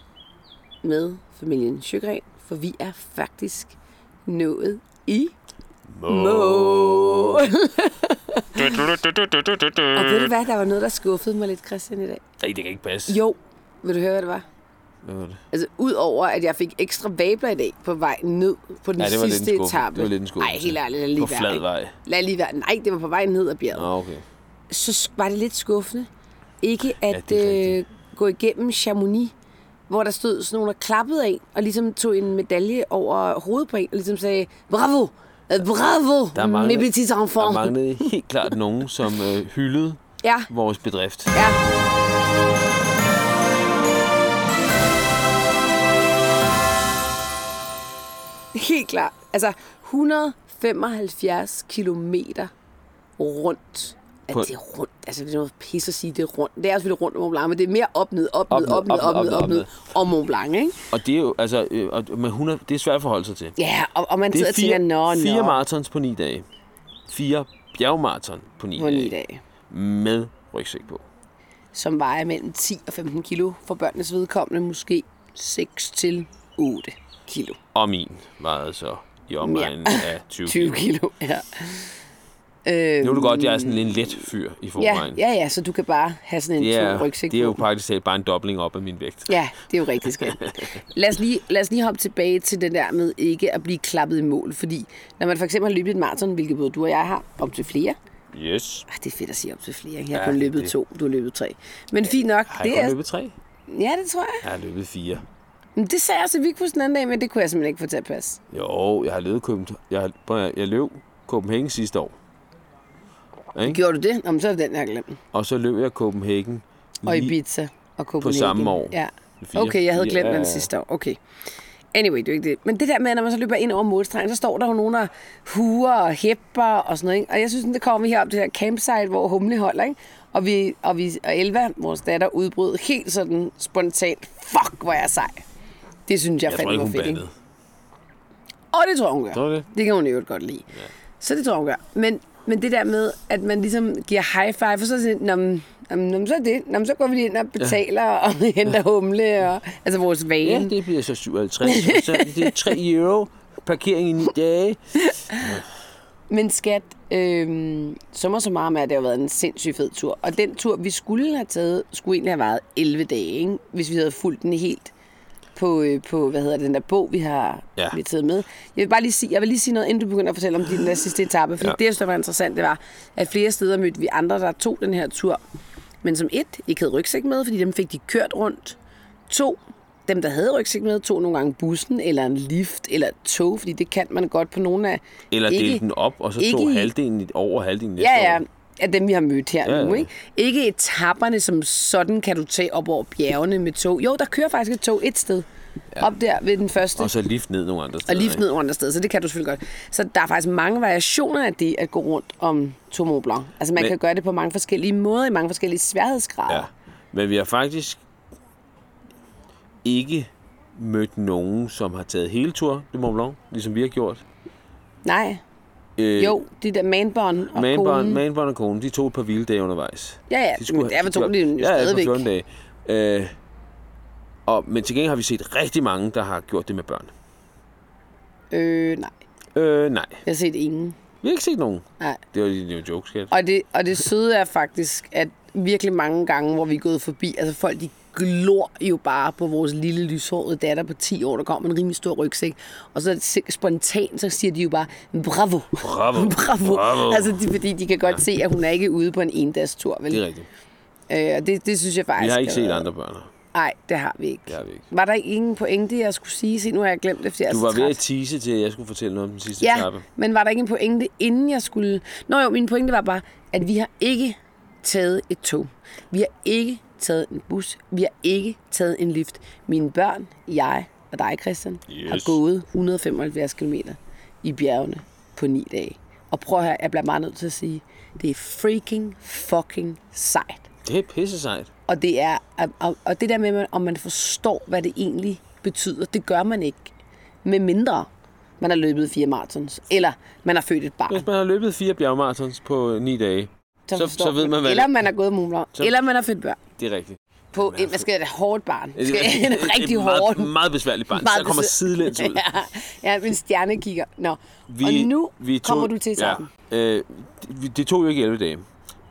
med familien Sjøgren, for vi er faktisk nået i mål. Og ved du hvad, der var noget, der skuffede mig lidt, Christian, i dag? Nej, det kan ikke passe. Jo, vil du høre, hvad det var? Hvad var det? Altså, udover at jeg fik ekstra vabler i dag på vej ned på den Ja, det var lidt sidste skuffelse. etape. Det var lidt en skuffelse. Nej, helt ærligt, lad lige På være. flad ikke? vej. Lad lige være. Nej, det var på vej ned ad bjerget. Nå, okay. så var det lidt skuffende. Ikke at Ja, øh, gå igennem Chamonix, hvor der stod sådan nogle, der klappede af, og ligesom tog en medalje over hovedet på en, og ligesom sagde, bravo, bravo, Der manglede- mes petits Der enfants. manglede helt klart nogen, som øh, hyldede Ja, vores bedrift. ja. Helt klart. Altså, 175 kilometer rundt. Er På- det rundt? Altså, det er noget pis at sige, det er rundt. Det er selvfølgelig rundt om Mont Blanc, men det er mere op, ned, op, ned, op, ned, op, ned, op, ned, om Mont Blanc, ikke? Og det er jo, altså, øh, og med 100, det er svært at forholde sig til. Ja, og, og man sidder er og tænker, fire, nå, fire nå, marathons på ni dage. Fire bjergmarathon på ni, på dage. ni dage. Med rygsæk på. Som vejer mellem 10 og 15 kilo. For børnenes vedkommende måske 6 til 8 kilo. Og min var altså i omegnen af 20, 20 kilo. kilo, ja. Øh, Nu er det godt, at jeg er sådan en let fyr i ja, forvejen. ja, ja, så du kan bare have sådan en det er, rygsæk det er jo praktisk talt bare en dobling op af min vægt. Ja, det er jo rigtig skidt. Lad os, lige, lad os lige hoppe tilbage til det der med ikke at blive klappet i mål. Fordi når man for eksempel har løbet et maraton, hvilket både du og jeg har, op til flere. Yes. Ah, det er fedt at sige op til flere. Jeg har Ja, kun løbet det- to, du har løbet tre. Men fint nok. Har jeg det kun er, løbet tre? ja, det tror jeg. Jeg har løbet fire. Men det sagde jeg til Vigfus den anden dag, men det kunne jeg simpelthen ikke få til at passe. Jo, jeg har løbet København. Jeg, har, jeg løb Copenhagen sidste år. Ikke? Gjorde du det? Nå, men så er den, har glemt. Og så løb jeg Copenhagen Og Ibiza og Copenhagen. samme år. Ja. Fire. Okay, jeg havde glemt ja, den sidste år. Okay. Anyway, det er ikke det. Men det der med, når man så løber ind over målstrengen, så står der jo nogen, der huer og hæpper og sådan noget. Ikke? Og jeg synes, det kommer vi herop til det her campsite, hvor Humle holder. Ikke? Og, vi, og, vi, og Elva, vores datter, udbrød helt sådan spontant. Fuck, hvor er jeg sej. Det synes jeg, Jeg fandme var fedt. Ikke? Og det tror jeg, hun gør. Tror det? Det kan hun jo godt lide. Ja. Så det tror jeg, hun gør. Men, men det der med, at man ligesom giver high five, for så er det sådan, "Nå, men- nå, men- nå, men så er det. Nå, men så går vi lige ind og betaler ja. og henter humle, og, altså vores van. Ja, det bliver så 57. og så det er 3 euro. Parkering i 9 dage. Men skat, øh, summer så meget med, at det har været en sindssygt fed tur. Og den tur, vi skulle have taget, skulle egentlig have varet 11 dage, ikke? hvis vi havde fulgt den helt på, øh, på hvad hedder det, den der bog, vi har, Ja. har taget med. Jeg vil bare lige sige, jeg vil lige sige noget, inden du begynder at fortælle om din der sidste etape, fordi Ja. det, jeg synes, der var interessant, det var, at flere steder mødte vi andre, der tog den her tur, men som et, ikke havde rygsæk med, fordi dem fik de kørt rundt. To, dem, der havde rygsæk med, tog nogle gange bussen, eller en lift, eller tog, fordi det kan man godt på nogle af... Eller ikke- dele den op, og så ikke tog halvdelen over halvdelen næste Ja, ja, år. Af dem, vi har mødt her Ja, nu. Ikke? ikke etapperne som sådan kan du tage op over bjergene med tog. Jo, der kører faktisk et tog et sted. Ja. Op der ved den første. Og så lift ned nogle andre og steder. lift ikke? ned nogle andre steder, så det kan du selvfølgelig godt. Så der er faktisk mange variationer af det at gå rundt om Tour Blanc. Altså man Men- kan gøre det på mange forskellige måder, i mange forskellige sværhedsgrader. Ja. Men vi har faktisk ikke mødt nogen, som har taget hele tur de Mont Blanc, ligesom vi har gjort. Nej, Øh, jo, de der manbånd og Manbånd, konen. manbånd og kone, de tog et par hviledage undervejs. Ja, ja, men derfor tog de den jo ja, ja, stadigvæk. på 14 dage. Øh, og, men til gengæld har vi set rigtig mange, der har gjort det med børn. Øh, nej, Øh, nej. jeg har set ingen. Vi har ikke set nogen. Nej. Det var det var jo joke, skat. Og det, og det søde er faktisk, at virkelig mange gange, hvor vi er gået forbi, altså folk de glor jo bare på vores lille lyshårede datter på 10 år, der kommer en rimelig stor rygsæk. Og så spontant, så siger de jo bare, bravo. Bravo. bravo. Bravo. Altså, de, fordi de kan godt ja. se, at hun er ikke ude på en endagstur, vel? Det er rigtigt. Øh, og det, det synes jeg faktisk... Vi har ikke set andre børn. Nej, det har vi ikke. Det har vi ikke. Var der ingen pointe, jeg skulle sige? Se, nu har jeg glemt det, fordi jeg Du var ved at tease til, at jeg skulle fortælle noget om den sidste Ja, etape. men var der ikke en pointe, inden jeg skulle... Nå jo, min pointe var bare, at vi har ikke taget et tog. Vi har ikke taget en bus. Vi har ikke taget en lift. Mine børn, jeg og dig, Christian, Yes. har gået 175 km i bjergene på ni dage. Og prøv høre, jeg bliver meget nødt til at sige, det er freaking fucking sejt. Det er pisse sejt. Og det, er, og, og det der med, om man forstår, hvad det egentlig betyder, det gør man ikke. Med mindre man har løbet fire marathons, eller man har født et barn. Hvis man har løbet fire bjergmarathons på ni dage, så- forstår så ved man, hvad Eller man har gået Blanc, Så- eller man har født børn. Det er rigtigt. På et, hvad skal det, et hårdt barn. Et, Skal et, en et, rigtig et meget, hårdt. meget besværligt barn, Meget der kommer sidelæns ud. ja, ja, en stjerne kigger. Nå, vi, og nu vi kommer du til etappen. Ja, øh, det, det tog jo ikke 11 dage.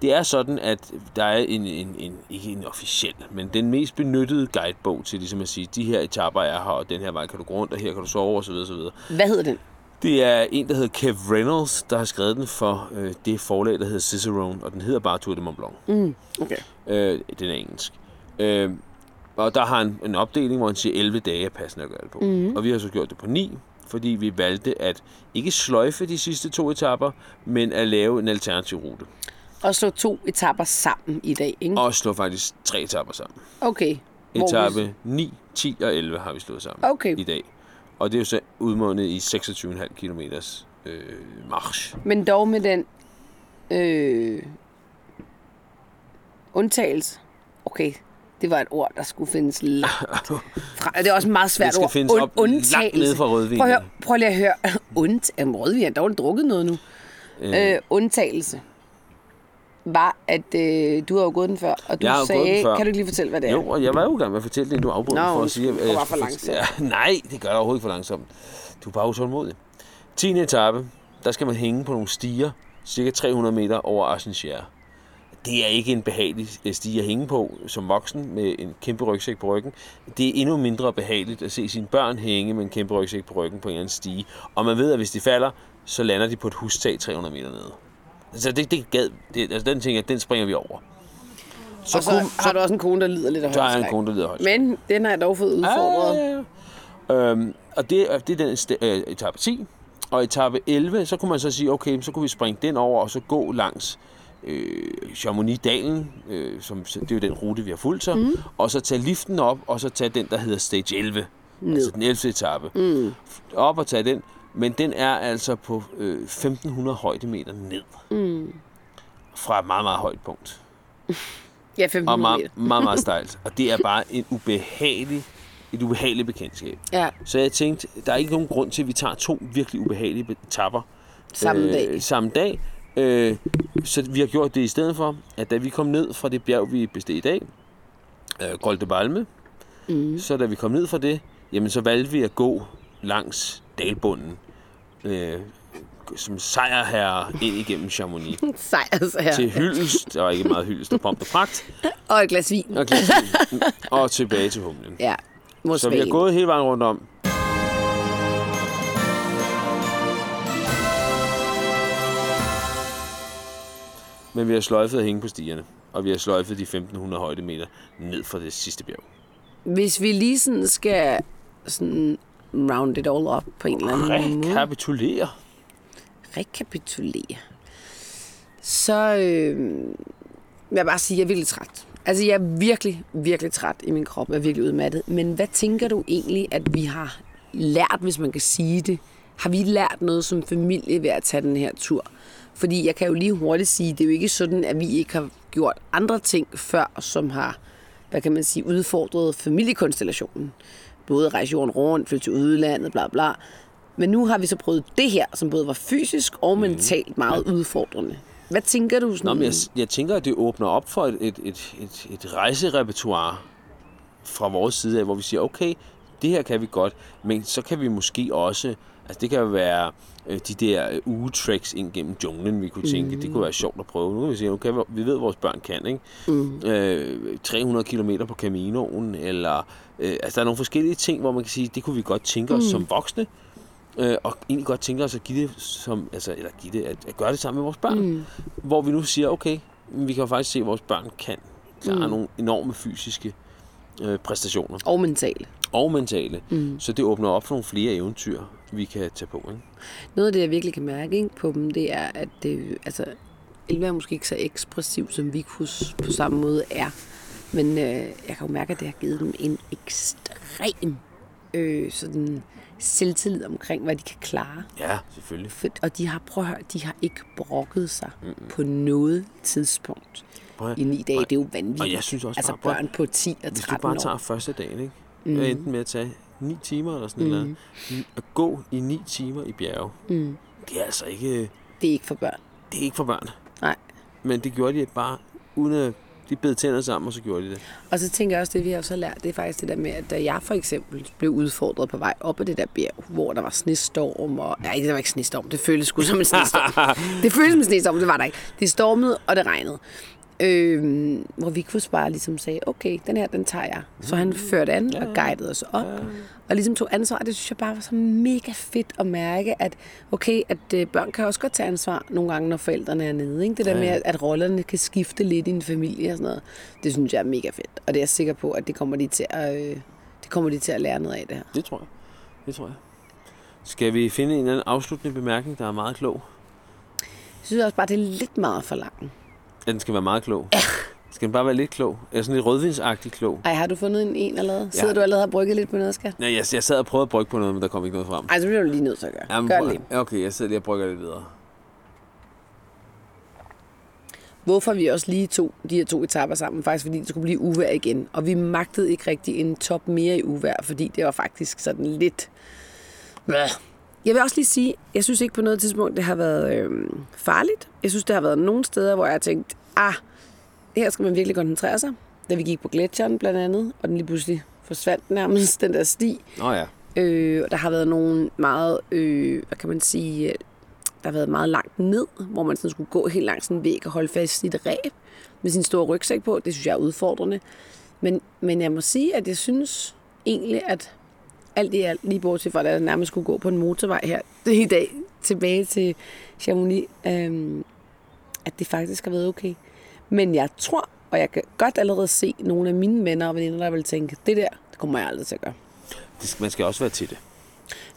Det er sådan, at der er en, en, en, ikke en officiel, men den mest benyttede guidebog til ligesom at sige, de her etapper er her, og den her vej kan du gå rundt, og her kan du sove, osv. osv. Hvad hedder den? Det er en, der hedder Kev Reynolds, der har skrevet den for øh, det forlag, der hedder Cicerone, og den hedder bare Tour de Mont Blanc. Mm, okay. Øh, den er engelsk. Øh, og der har han en opdeling, hvor han siger 11 dage er passende at gøre det på. Mm. Og vi har så gjort det på 9, fordi vi valgte at ikke sløjfe de sidste to etapper, men at lave en alternativ rute. Og slå to etapper sammen i dag, ikke? Og slå faktisk tre etapper sammen. Okay. Hvor vi- Etape 9, 10 og 11 har vi slået sammen Okay. i dag. Og det er jo så udmundet i 26,5 km øh, march. Men dog med den øh, undtagelse. Okay, det var et ord, der skulle findes langt fra. Det er også et meget svært Det skal ord. findes op langt nede fra rødvinen. Prøv, høre, prøv lige at høre. Und, Jamen, rødvin, jeg har dog drukket noget nu. Øh. Øh, undtagelse var, at øh, du har jo gået den før, og du Jeg sagde, før. kan du ikke lige fortælle, hvad det er? Jo, og jeg var jo i gang med at fortælle det, du afbrød Nå, for at sige... Det går bare for langsomt. Ja, nej, det gør det overhovedet ikke for langsomt. Du er bare utålmodig. 10. etape, der skal man hænge på nogle stiger, cirka 300 meter over Arsenskjær. Det er ikke en behagelig øh, stige at hænge på som voksen med en kæmpe rygsæk på ryggen. Det er endnu mindre behageligt at se sine børn hænge med en kæmpe rygsæk på ryggen på en eller anden stige. Og man ved, at hvis de falder, så lander de på et hustag 300 meter nede. Altså, det, det gad, det, altså den ting, jeg- den springer vi over. Så, og så har du også en kone, der lider lidt af Så er jeg en kone, der lider højt. Men den har jeg dog fået udfordret. Ja, ja, ja. Øhm, og det, er- det er den øh, etape 10. Og etape 11, så kunne man så sige, okay, så kunne vi springe den over, og så gå langs øh, Chamonix-dalen, øh, som, så det er jo den rute, vi har fulgt så, mm. og så tage liften op, og så tage den, der hedder Stage 11, Ned. altså den 11. etape. Mm. Op og tage den, men den er altså på øh, 1500 højdemeter ned. Mm. Fra et meget, meget højt punkt. Ja, Og 1500 meget, meter. meget, meget stejlt. Og det er bare en ubehagelig, et ubehageligt bekendtskab. Ja, Så jeg tænkte, der er ikke nogen grund til, at vi tager to virkelig ubehagelige etapper samme dag. samme dag. Øh, så vi har gjort det i stedet for, at da vi kom ned fra det bjerg, vi besteg i dag, øh, Grol de Balme, mm. så da vi kom ned fra det, jamen så valgte vi at gå langs dalbunden, øh, som sejrherre ind igennem Chamonix. Sejrs her. Til hyldest, var ikke meget hyldest og pomp og pragt, Og et glas vin. og, glas vin, og tilbage til humlen. Ja, mod Så vi har gået hele vejen rundt om. Men vi har sløjfet at hænge på stierne, og vi har sløjfet de 1500 højdemeter ned fra det sidste bjerg. Hvis vi lige sådan skal sådan round it all up på en eller anden måde. Rekapitulere. rekapitulere, så øh, vil jeg bare sige, at jeg er virkelig træt. Altså, jeg er virkelig, virkelig træt i min krop. Jeg er virkelig udmattet. Men hvad tænker du egentlig, at vi har lært, hvis man kan sige det? Har vi lært noget som familie ved at tage den her tur? Fordi jeg kan jo lige hurtigt sige, det er jo ikke sådan, at vi ikke har gjort andre ting før, som har, hvad kan man sige, udfordret familiekonstellationen. Både rejse jorden rundt, flytte til udlandet, bla bla. Men nu har vi så prøvet det her, som både var fysisk og mentalt meget udfordrende. Hvad tænker du sådan? Nå, men jeg, jeg tænker, at det åbner op for et, et, et, et, et rejserepertoire fra vores side af, hvor vi siger, okay, det her kan vi godt, men så kan vi måske også, altså det kan være øh, de der øh, ugetreks ind gennem junglen, vi kunne tænke, mm. det kunne være sjovt at prøve. Nu kan vi sige, okay, vi ved, at vores børn kan, ikke? Mm. Øh, 300 km på Caminoen, eller, øh, altså der er nogle forskellige ting, hvor man kan sige, det kunne vi godt tænke os mm. som voksne, øh, og egentlig godt tænke os at give det som, altså, eller give det, at, at gøre det sammen med vores børn. Mm. Hvor vi nu siger, okay, vi kan jo faktisk se, at vores børn kan klare mm. nogle enorme fysiske øh, præstationer Og mentale. og mentale. Mm. Så det åbner op for nogle flere eventyr, vi kan tage på. Ikke? Noget af det, jeg virkelig kan mærke ikke, på dem, det er, at det, altså, Elva er måske ikke så ekspressiv, som Vikus på samme måde er. Men øh, jeg kan jo mærke, at det har givet dem en ekstrem øh, sådan selvtillid omkring, hvad de kan klare. Ja, selvfølgelig. For, og de har, prøv at høre, de har ikke brokket sig mm. på noget tidspunkt Prøv at- i ni dage. Det er jo vanvittigt. og jeg synes også altså bare, børn på 10 og Hvis du 13 bare år. tager første dagen, ikke? Mm. enten med at tage 9 timer eller sådan mm. noget, at gå i 9 timer i bjerge, mm. det er altså ikke, Det er ikke for børn. det er ikke for børn. Nej. Men det gjorde de bare uden at de bed tænder sammen, og så gjorde de det. Og så tænker jeg også, det vi har så lært, det er faktisk det der med, at da jeg for eksempel blev udfordret på vej op ad det der bjerg, hvor der var snestorm, og... Nej, det var ikke snestorm, det føltes sgu som en snestorm. det føltes som en snestorm, det var der ikke. Det stormede, og det regnede. Øh, hvor Vikus bare ligesom sagde, okay, den her, den tager jeg. Så han førte an og guidede os op. Og ligesom tog ansvar, det synes jeg bare var så mega fedt at mærke, at okay, at øh, børn kan også godt tage ansvar nogle gange, når forældrene er nede. Ikke? Det der med, at, at rollerne kan skifte lidt i en familie og sådan noget. Det synes jeg er mega fedt. Og det er jeg sikker på, at det kommer de til at, øh, det kommer de til at lære noget af det her. Det tror jeg. Det tror jeg. Skal vi finde en eller anden afsluttende bemærkning, der er meget klog? Jeg synes også bare, det er lidt meget for langt. At den skal være meget klog? Ja. Skal den bare være lidt klog? Eller sådan lidt rødvinsagtig klog? Ej, har du fundet en en allerede? Sidder Ja. du allerede og brygget lidt på noget, skat? Nej, jeg, jeg sad og prøvede at brygge på noget, men der kom ikke noget frem. Ej, så bliver du lige nødt til at gøre. Jamen, Gør det lige. Okay, jeg sidder lige og brygger lidt videre. Hvorfor vi også lige tog de her to etapper sammen, faktisk fordi det skulle blive uvær igen. Og vi magtede ikke rigtig en top mere i uvær, fordi det var faktisk sådan lidt... Bæh. Jeg vil også lige sige, jeg synes ikke på noget tidspunkt, det har været øh, farligt. Jeg synes, det har været nogle steder, hvor jeg har tænkt, ah, her skal man virkelig koncentrere sig. Da vi gik på gletsjeren blandt andet, og den lige pludselig forsvandt nærmest, den der sti. Nå ja. Øh, og der har været nogle meget, øh, hvad kan man sige, øh, der har været meget langt ned, hvor man sådan skulle gå helt langs sådan en væg og holde fast i et ræb med sin store rygsæk på. Det synes jeg er udfordrende. Men, men jeg må sige, at jeg synes egentlig, at alt i alt, lige bortset fra, at jeg nærmest skulle gå på en motorvej her i dag, tilbage til Chamonix, øh, at det faktisk har været okay. Men jeg tror, og jeg kan godt allerede se nogle af mine venner og veninder, der vil tænke, det der, det kommer jeg aldrig til at gøre. Det skal, man skal også være til det.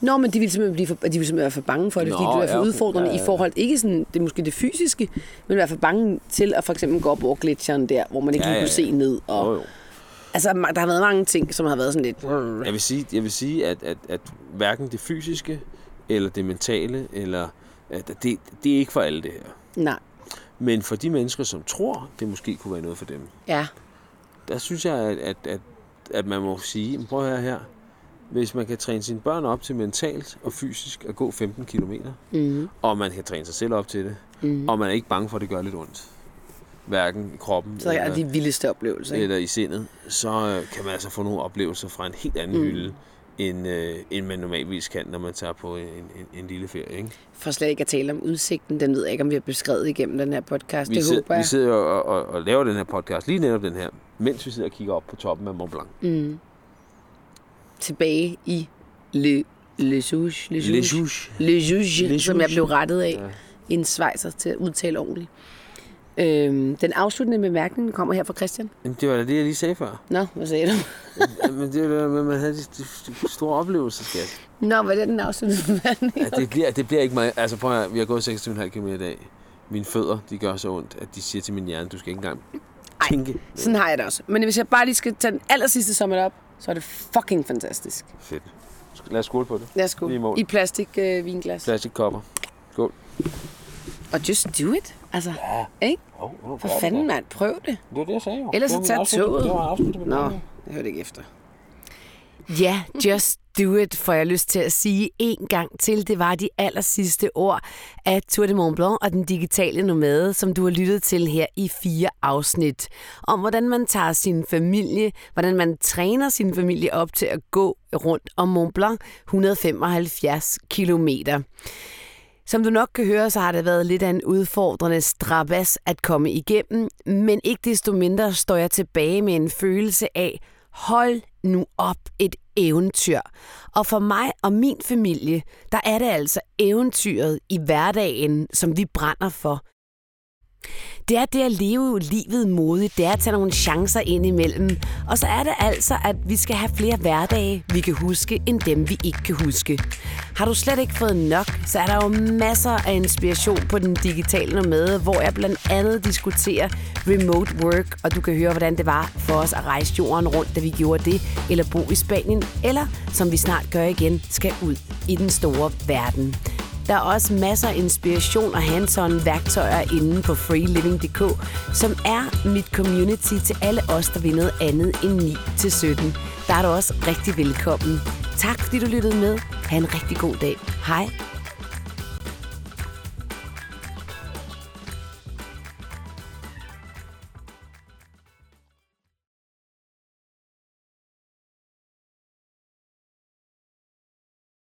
Nå, men de vil simpelthen, blive for, de vil simpelthen være for bange for det, Nå, fordi det er for ja, udfordrende Ja, ja, i ja. forhold, ikke sådan, det måske det fysiske, men være for bange til at for eksempel gå op over gletsjeren der, hvor man ikke Ja, lige ja, kunne se ned. Og, Jo, jo. Altså, der har været mange ting, som har været sådan lidt... Jeg vil sige, jeg vil sige at, at, at hverken det fysiske, eller det mentale, eller at det, det er ikke for alle det her. Nej, Men for de mennesker, som tror, det måske kunne være noget for dem, ja. der synes jeg, at, at, at, at man må sige, "Men prøv at høre her, hvis man kan træne sine børn op til mentalt og fysisk at gå 15 km, Mm. og man kan træne sig selv op til det, Mm. og man er ikke bange for, at det gør lidt ondt, hverken i kroppen Så er eller, de vildeste oplevelser. Ikke? eller i sindet, så øh, kan man altså få nogle oplevelser fra en helt anden mm. hylde, end, øh, end man normalvis kan, når man tager på en, en, en lille ferie. Ikke? For slet ikke at tale om udsigten, den ved jeg ikke, om vi har beskrevet igennem den her podcast. Vi, det sidder, håber vi jeg. sidder jo og, og, og laver den her podcast, lige netop den her, mens vi sidder og kigger op på toppen af Mont Blanc. Mm. Tilbage i Le, Le Juge. Le Juge. Le Juge. Le Le som jeg blev rettet af. Ja. en svejser til at udtale ordentligt. Øhm, den afsluttende bemærkning kommer her fra Christian. Jamen, det var da det, jeg lige sagde før. Nå, hvad sagde du? Men det med, at man havde de, de, de store oplevelser, skat. Nå, hvad er den afsluttende bemærkning? Ja, det, bliver, det bliver ikke mig. Altså prøv at, vi har gået 26,5 km i dag. Mine fødder, de gør så ondt, at de siger til min hjerne, du skal ikke engang tænke. Sådan har jeg det også. Men hvis jeg bare lige skal tage den aller sidste it op, så er det fucking fantastisk. Fedt. Lad os skåle på det. Lad os mål. I plastik øh, vinglas. Plastikkopper. Skål. Og just do it. Altså, ikke? Oh, oh, For fanden, mand. Prøv det. Det var det, jeg sagde jo. Ellers så tag toget. Det var afsluttet Nå, jeg hørte ikke efter. Ja, just do it, får jeg lyst til at sige en gang til. Det var de aller sidste ord af Tour de Mont Blanc og den digitale nomade, som du har lyttet til her i fire afsnit. Om hvordan man tager sin familie, hvordan man træner sin familie op til at gå rundt om Mont Blanc 175 kilometer. Som du nok kan høre, så har det været lidt af en udfordrende strabas at komme igennem, men ikke desto mindre står jeg tilbage med en følelse af, hold nu op et eventyr. Og for mig og min familie, der er det altså eventyret i hverdagen, som vi brænder for. Det er det at leve livet modigt, det er at tage nogle chancer ind imellem. Og så er det altså, at vi skal have flere hverdage, vi kan huske, end dem vi ikke kan huske. Har du slet ikke fået nok, så er der jo masser af inspiration på den digitale nomade, hvor jeg blandt andet diskuterer remote work, og du kan høre, hvordan det var for os at rejse jorden rundt, da vi gjorde det, eller bo i Spanien, eller som vi snart gør igen, skal ud i den store verden. Der er også masser af inspiration og hands-on værktøjer inde på freeliving.dk, som er mit community til alle os, der vil noget andet end 9-17. Der er du også rigtig velkommen. Tak fordi du lyttede med. Ha' en rigtig god dag. Hej.